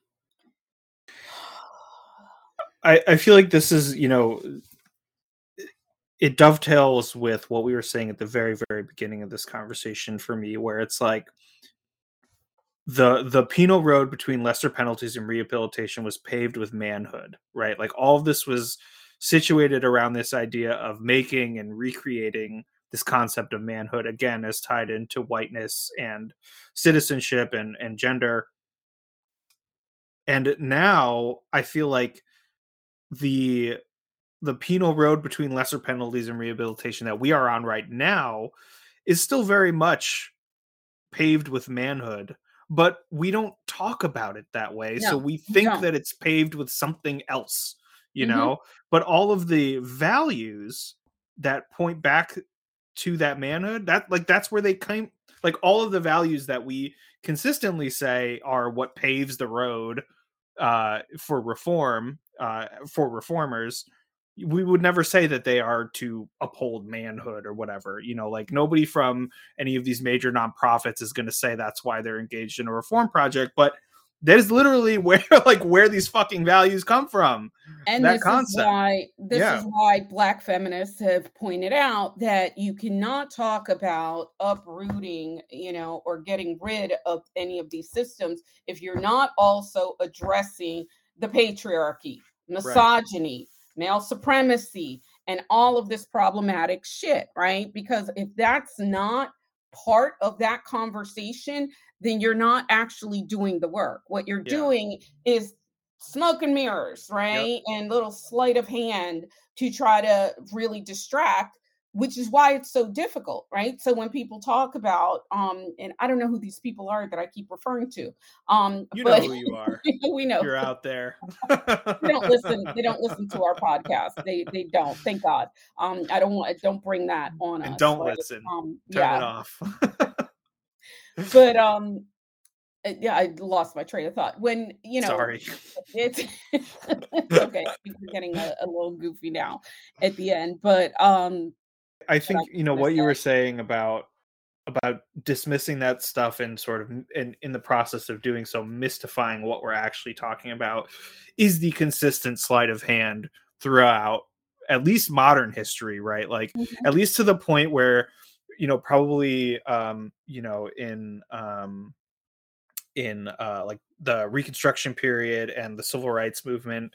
I, I feel like this is, you know, it dovetails with what we were saying at the very, very beginning of this conversation for me, where it's like the the penal road between lesser penalties and rehabilitation was paved with manhood, right? Like all of this was situated around this idea of making and recreating this concept of manhood again as tied into whiteness and citizenship and and gender and now i feel like the the penal road between lesser penalties and rehabilitation that we are on right now is still very much paved with manhood but we don't talk about it that way no, so we think no. that it's paved with something else you mm-hmm. know but all of the values that point back to that manhood that like that's where they came like all of the values that we consistently say are what paves the road uh, for reform uh, for reformers we would never say that they are to uphold manhood or whatever you know like nobody from any of these major nonprofits is going to say that's why they're engaged in a reform project but that is literally [LAUGHS] where like where these fucking values come from and that this concept. is why this yeah. is why black feminists have pointed out that you cannot talk about uprooting you know or getting rid of any of these systems if you're not also addressing the patriarchy misogyny right. male supremacy and all of this problematic shit right because if that's not part of that conversation then you're not actually doing the work. What you're yeah. doing is smoke and mirrors, right? Yep. And little sleight of hand to try to really distract which is why it's so difficult right so when people talk about um and i don't know who these people are that i keep referring to um you but, know who you are [LAUGHS] we know you're out there [LAUGHS] they don't listen they don't listen to our podcast they they don't thank god um i don't want don't bring that on and us don't but, listen um turn yeah. it off [LAUGHS] but um uh, yeah, I lost my train of thought. When you know, sorry, it's, it's [LAUGHS] [LAUGHS] okay. We're getting a, a, little goofy now at the end, but um, I think you know what you were saying about about dismissing that stuff and sort of in in the process of doing so, mystifying what we're actually talking about is the consistent sleight of hand throughout at least modern history, right? Like mm-hmm. at least to the point where you know probably um you know in um in uh like the reconstruction period and the civil rights movement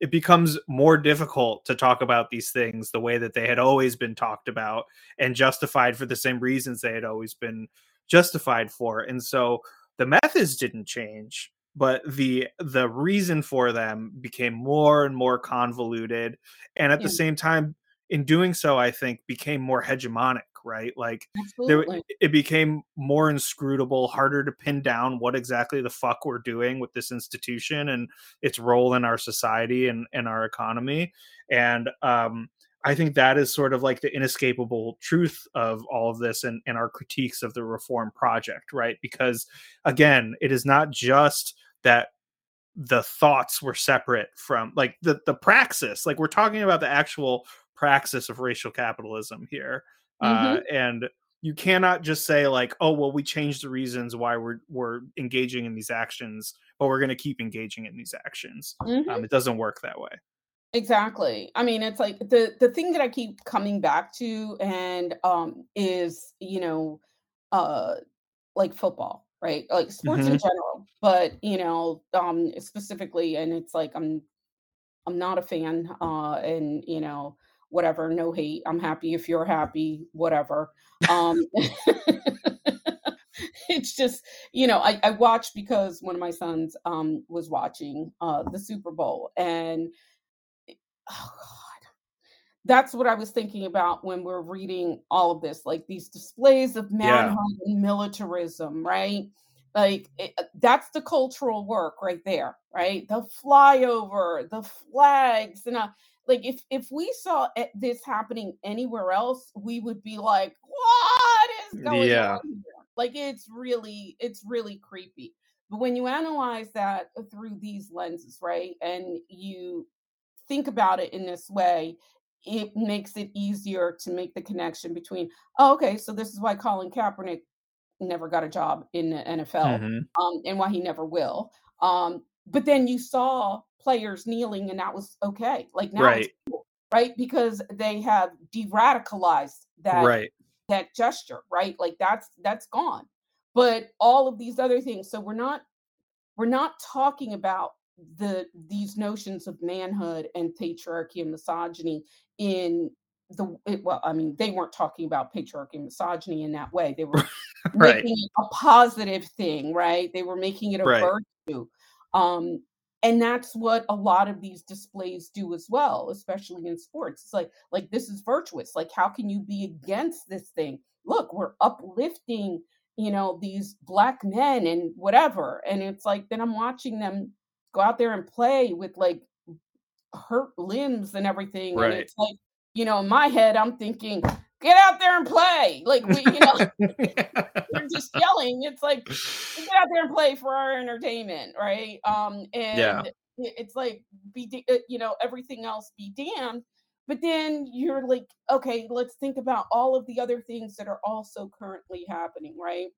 it becomes more difficult to talk about these things the way that they had always been talked about and justified for the same reasons they had always been justified for and so the methods didn't change but the the reason for them became more and more convoluted and at yeah. the same time in doing so i think became more hegemonic right? Like there, it became more inscrutable, harder to pin down what exactly the fuck we're doing with this institution and its role in our society and, and our economy. And um, I think that is sort of like the inescapable truth of all of this and, and our critiques of the reform project, right? Because again, it is not just that the thoughts were separate from like the the praxis like we're talking about the actual praxis of racial capitalism here mm-hmm. uh, and you cannot just say like oh well we changed the reasons why we're we're engaging in these actions but we're going to keep engaging in these actions mm-hmm. um, it doesn't work that way exactly i mean it's like the the thing that i keep coming back to and um is you know uh like football right like sports mm-hmm. in general but you know um specifically and it's like i'm I'm not a fan, uh, and you know, whatever, no hate. I'm happy if you're happy, whatever. Um, [LAUGHS] [LAUGHS] it's just, you know, I, I watched because one of my sons um was watching uh the Super Bowl and oh god, that's what I was thinking about when we're reading all of this, like these displays of manhood yeah. and militarism, right? Like it, uh, that's the cultural work right there, right? The flyover, the flags, and uh, like if if we saw this happening anywhere else, we would be like, "What is going yeah. on?" Here? Like it's really it's really creepy. But when you analyze that through these lenses, right, and you think about it in this way, it makes it easier to make the connection between, oh, okay, so this is why Colin Kaepernick never got a job in the NFL mm-hmm. um, and why he never will. Um, but then you saw players kneeling and that was okay. Like now, right, cool, right? Because they have de-radicalized that right. that gesture, right? Like that's that's gone. But all of these other things, so we're not we're not talking about the these notions of manhood and patriarchy and misogyny in the it, well, I mean, they weren't talking about patriarchy and misogyny in that way. They were [LAUGHS] right. making it a positive thing, right? They were making it a right. virtue. Um, and that's what a lot of these displays do as well, especially in sports. It's like, like this is virtuous. Like, how can you be against this thing? Look, we're uplifting, you know, these black men and whatever. And it's like, then I'm watching them go out there and play with like hurt limbs and everything. Right. And it's like, you know, in my head, I'm thinking, get out there and play. Like we, you know, [LAUGHS] [LAUGHS] we're just yelling. It's like get out there and play for our entertainment, right? Um, and yeah. it's like be, uh, you know, everything else be damned. But then you're like, okay, let's think about all of the other things that are also currently happening, right?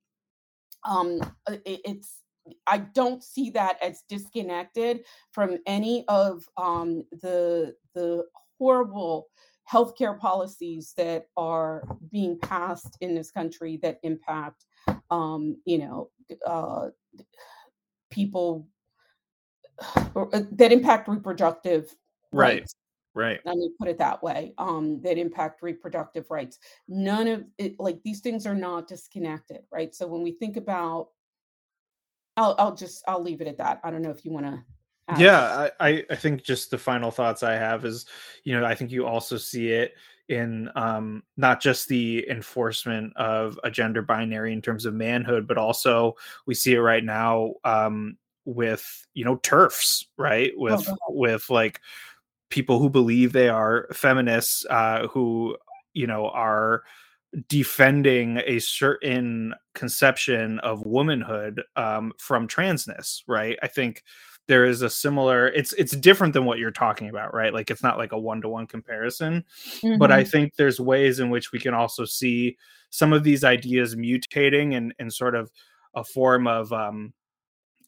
Um, uh, it, it's I don't see that as disconnected from any of um, the the horrible healthcare policies that are being passed in this country that impact, um, you know, uh, people or, uh, that impact reproductive right. rights. Right. Let me put it that way. Um, that impact reproductive rights. None of it, like these things are not disconnected, right? So when we think about, I'll, I'll just, I'll leave it at that. I don't know if you want to yeah I, I think just the final thoughts i have is you know i think you also see it in um, not just the enforcement of a gender binary in terms of manhood but also we see it right now um, with you know TERFs, right? Oh, with oh, with like people who believe they are feminists uh, who you know are defending a certain conception of womanhood um, from transness right? I think there is a similar it's it's different than what you're talking about right like it's not like a one-to-one comparison mm-hmm. but i mm-hmm. think there's ways in which we can also see some of these ideas mutating and and sort of a form of um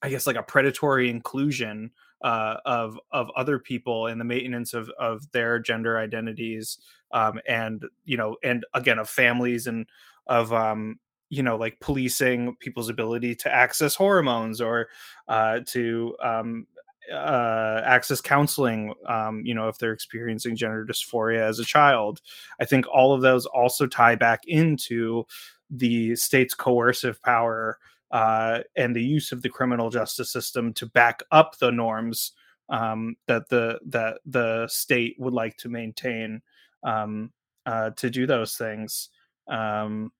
i guess like a predatory inclusion uh, of of other people in the maintenance of of their gender identities um, and you know and again of families and of um, you know like policing people's ability to access hormones or uh, to um, uh, access counseling um, you know if they're experiencing gender dysphoria as a child. I think all of those also tie back into the state's coercive power uh, and the use of the criminal justice system to back up the norms um, that the that the state would like to maintain um, uh, to do those things. Um,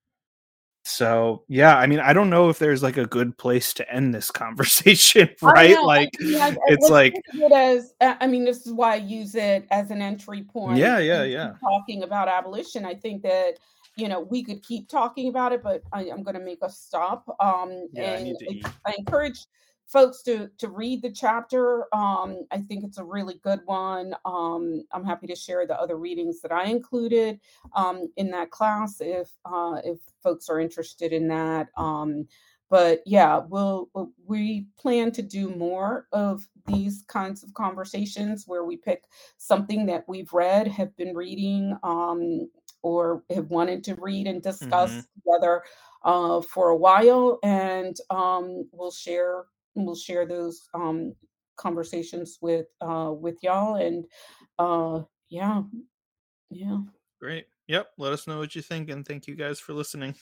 so yeah i mean i don't know if there's like a good place to end this [LAUGHS] conversation [LAUGHS] right? like yeah, it's like it as i mean this is why i use it as an entry point yeah yeah yeah. talking about abolition. I think that you know we could keep talking about it but I, am going to make a stop um yeah, and I, I encourage folks to to read the chapter. Um, I think it's a really good one. Um, I'm happy to share the other readings that I included um, in that class if uh, if folks are interested in that. Um, but yeah, we'll, we plan to do more of these kinds of conversations where we pick something that we've read, have been reading, um, or have wanted to read and discuss mm-hmm. together uh, for a while, and um, we'll share we'll share those um, conversations with uh, with y'all, and uh, yeah, yeah. Great. Yep. Let us know what you think, and thank you guys for listening.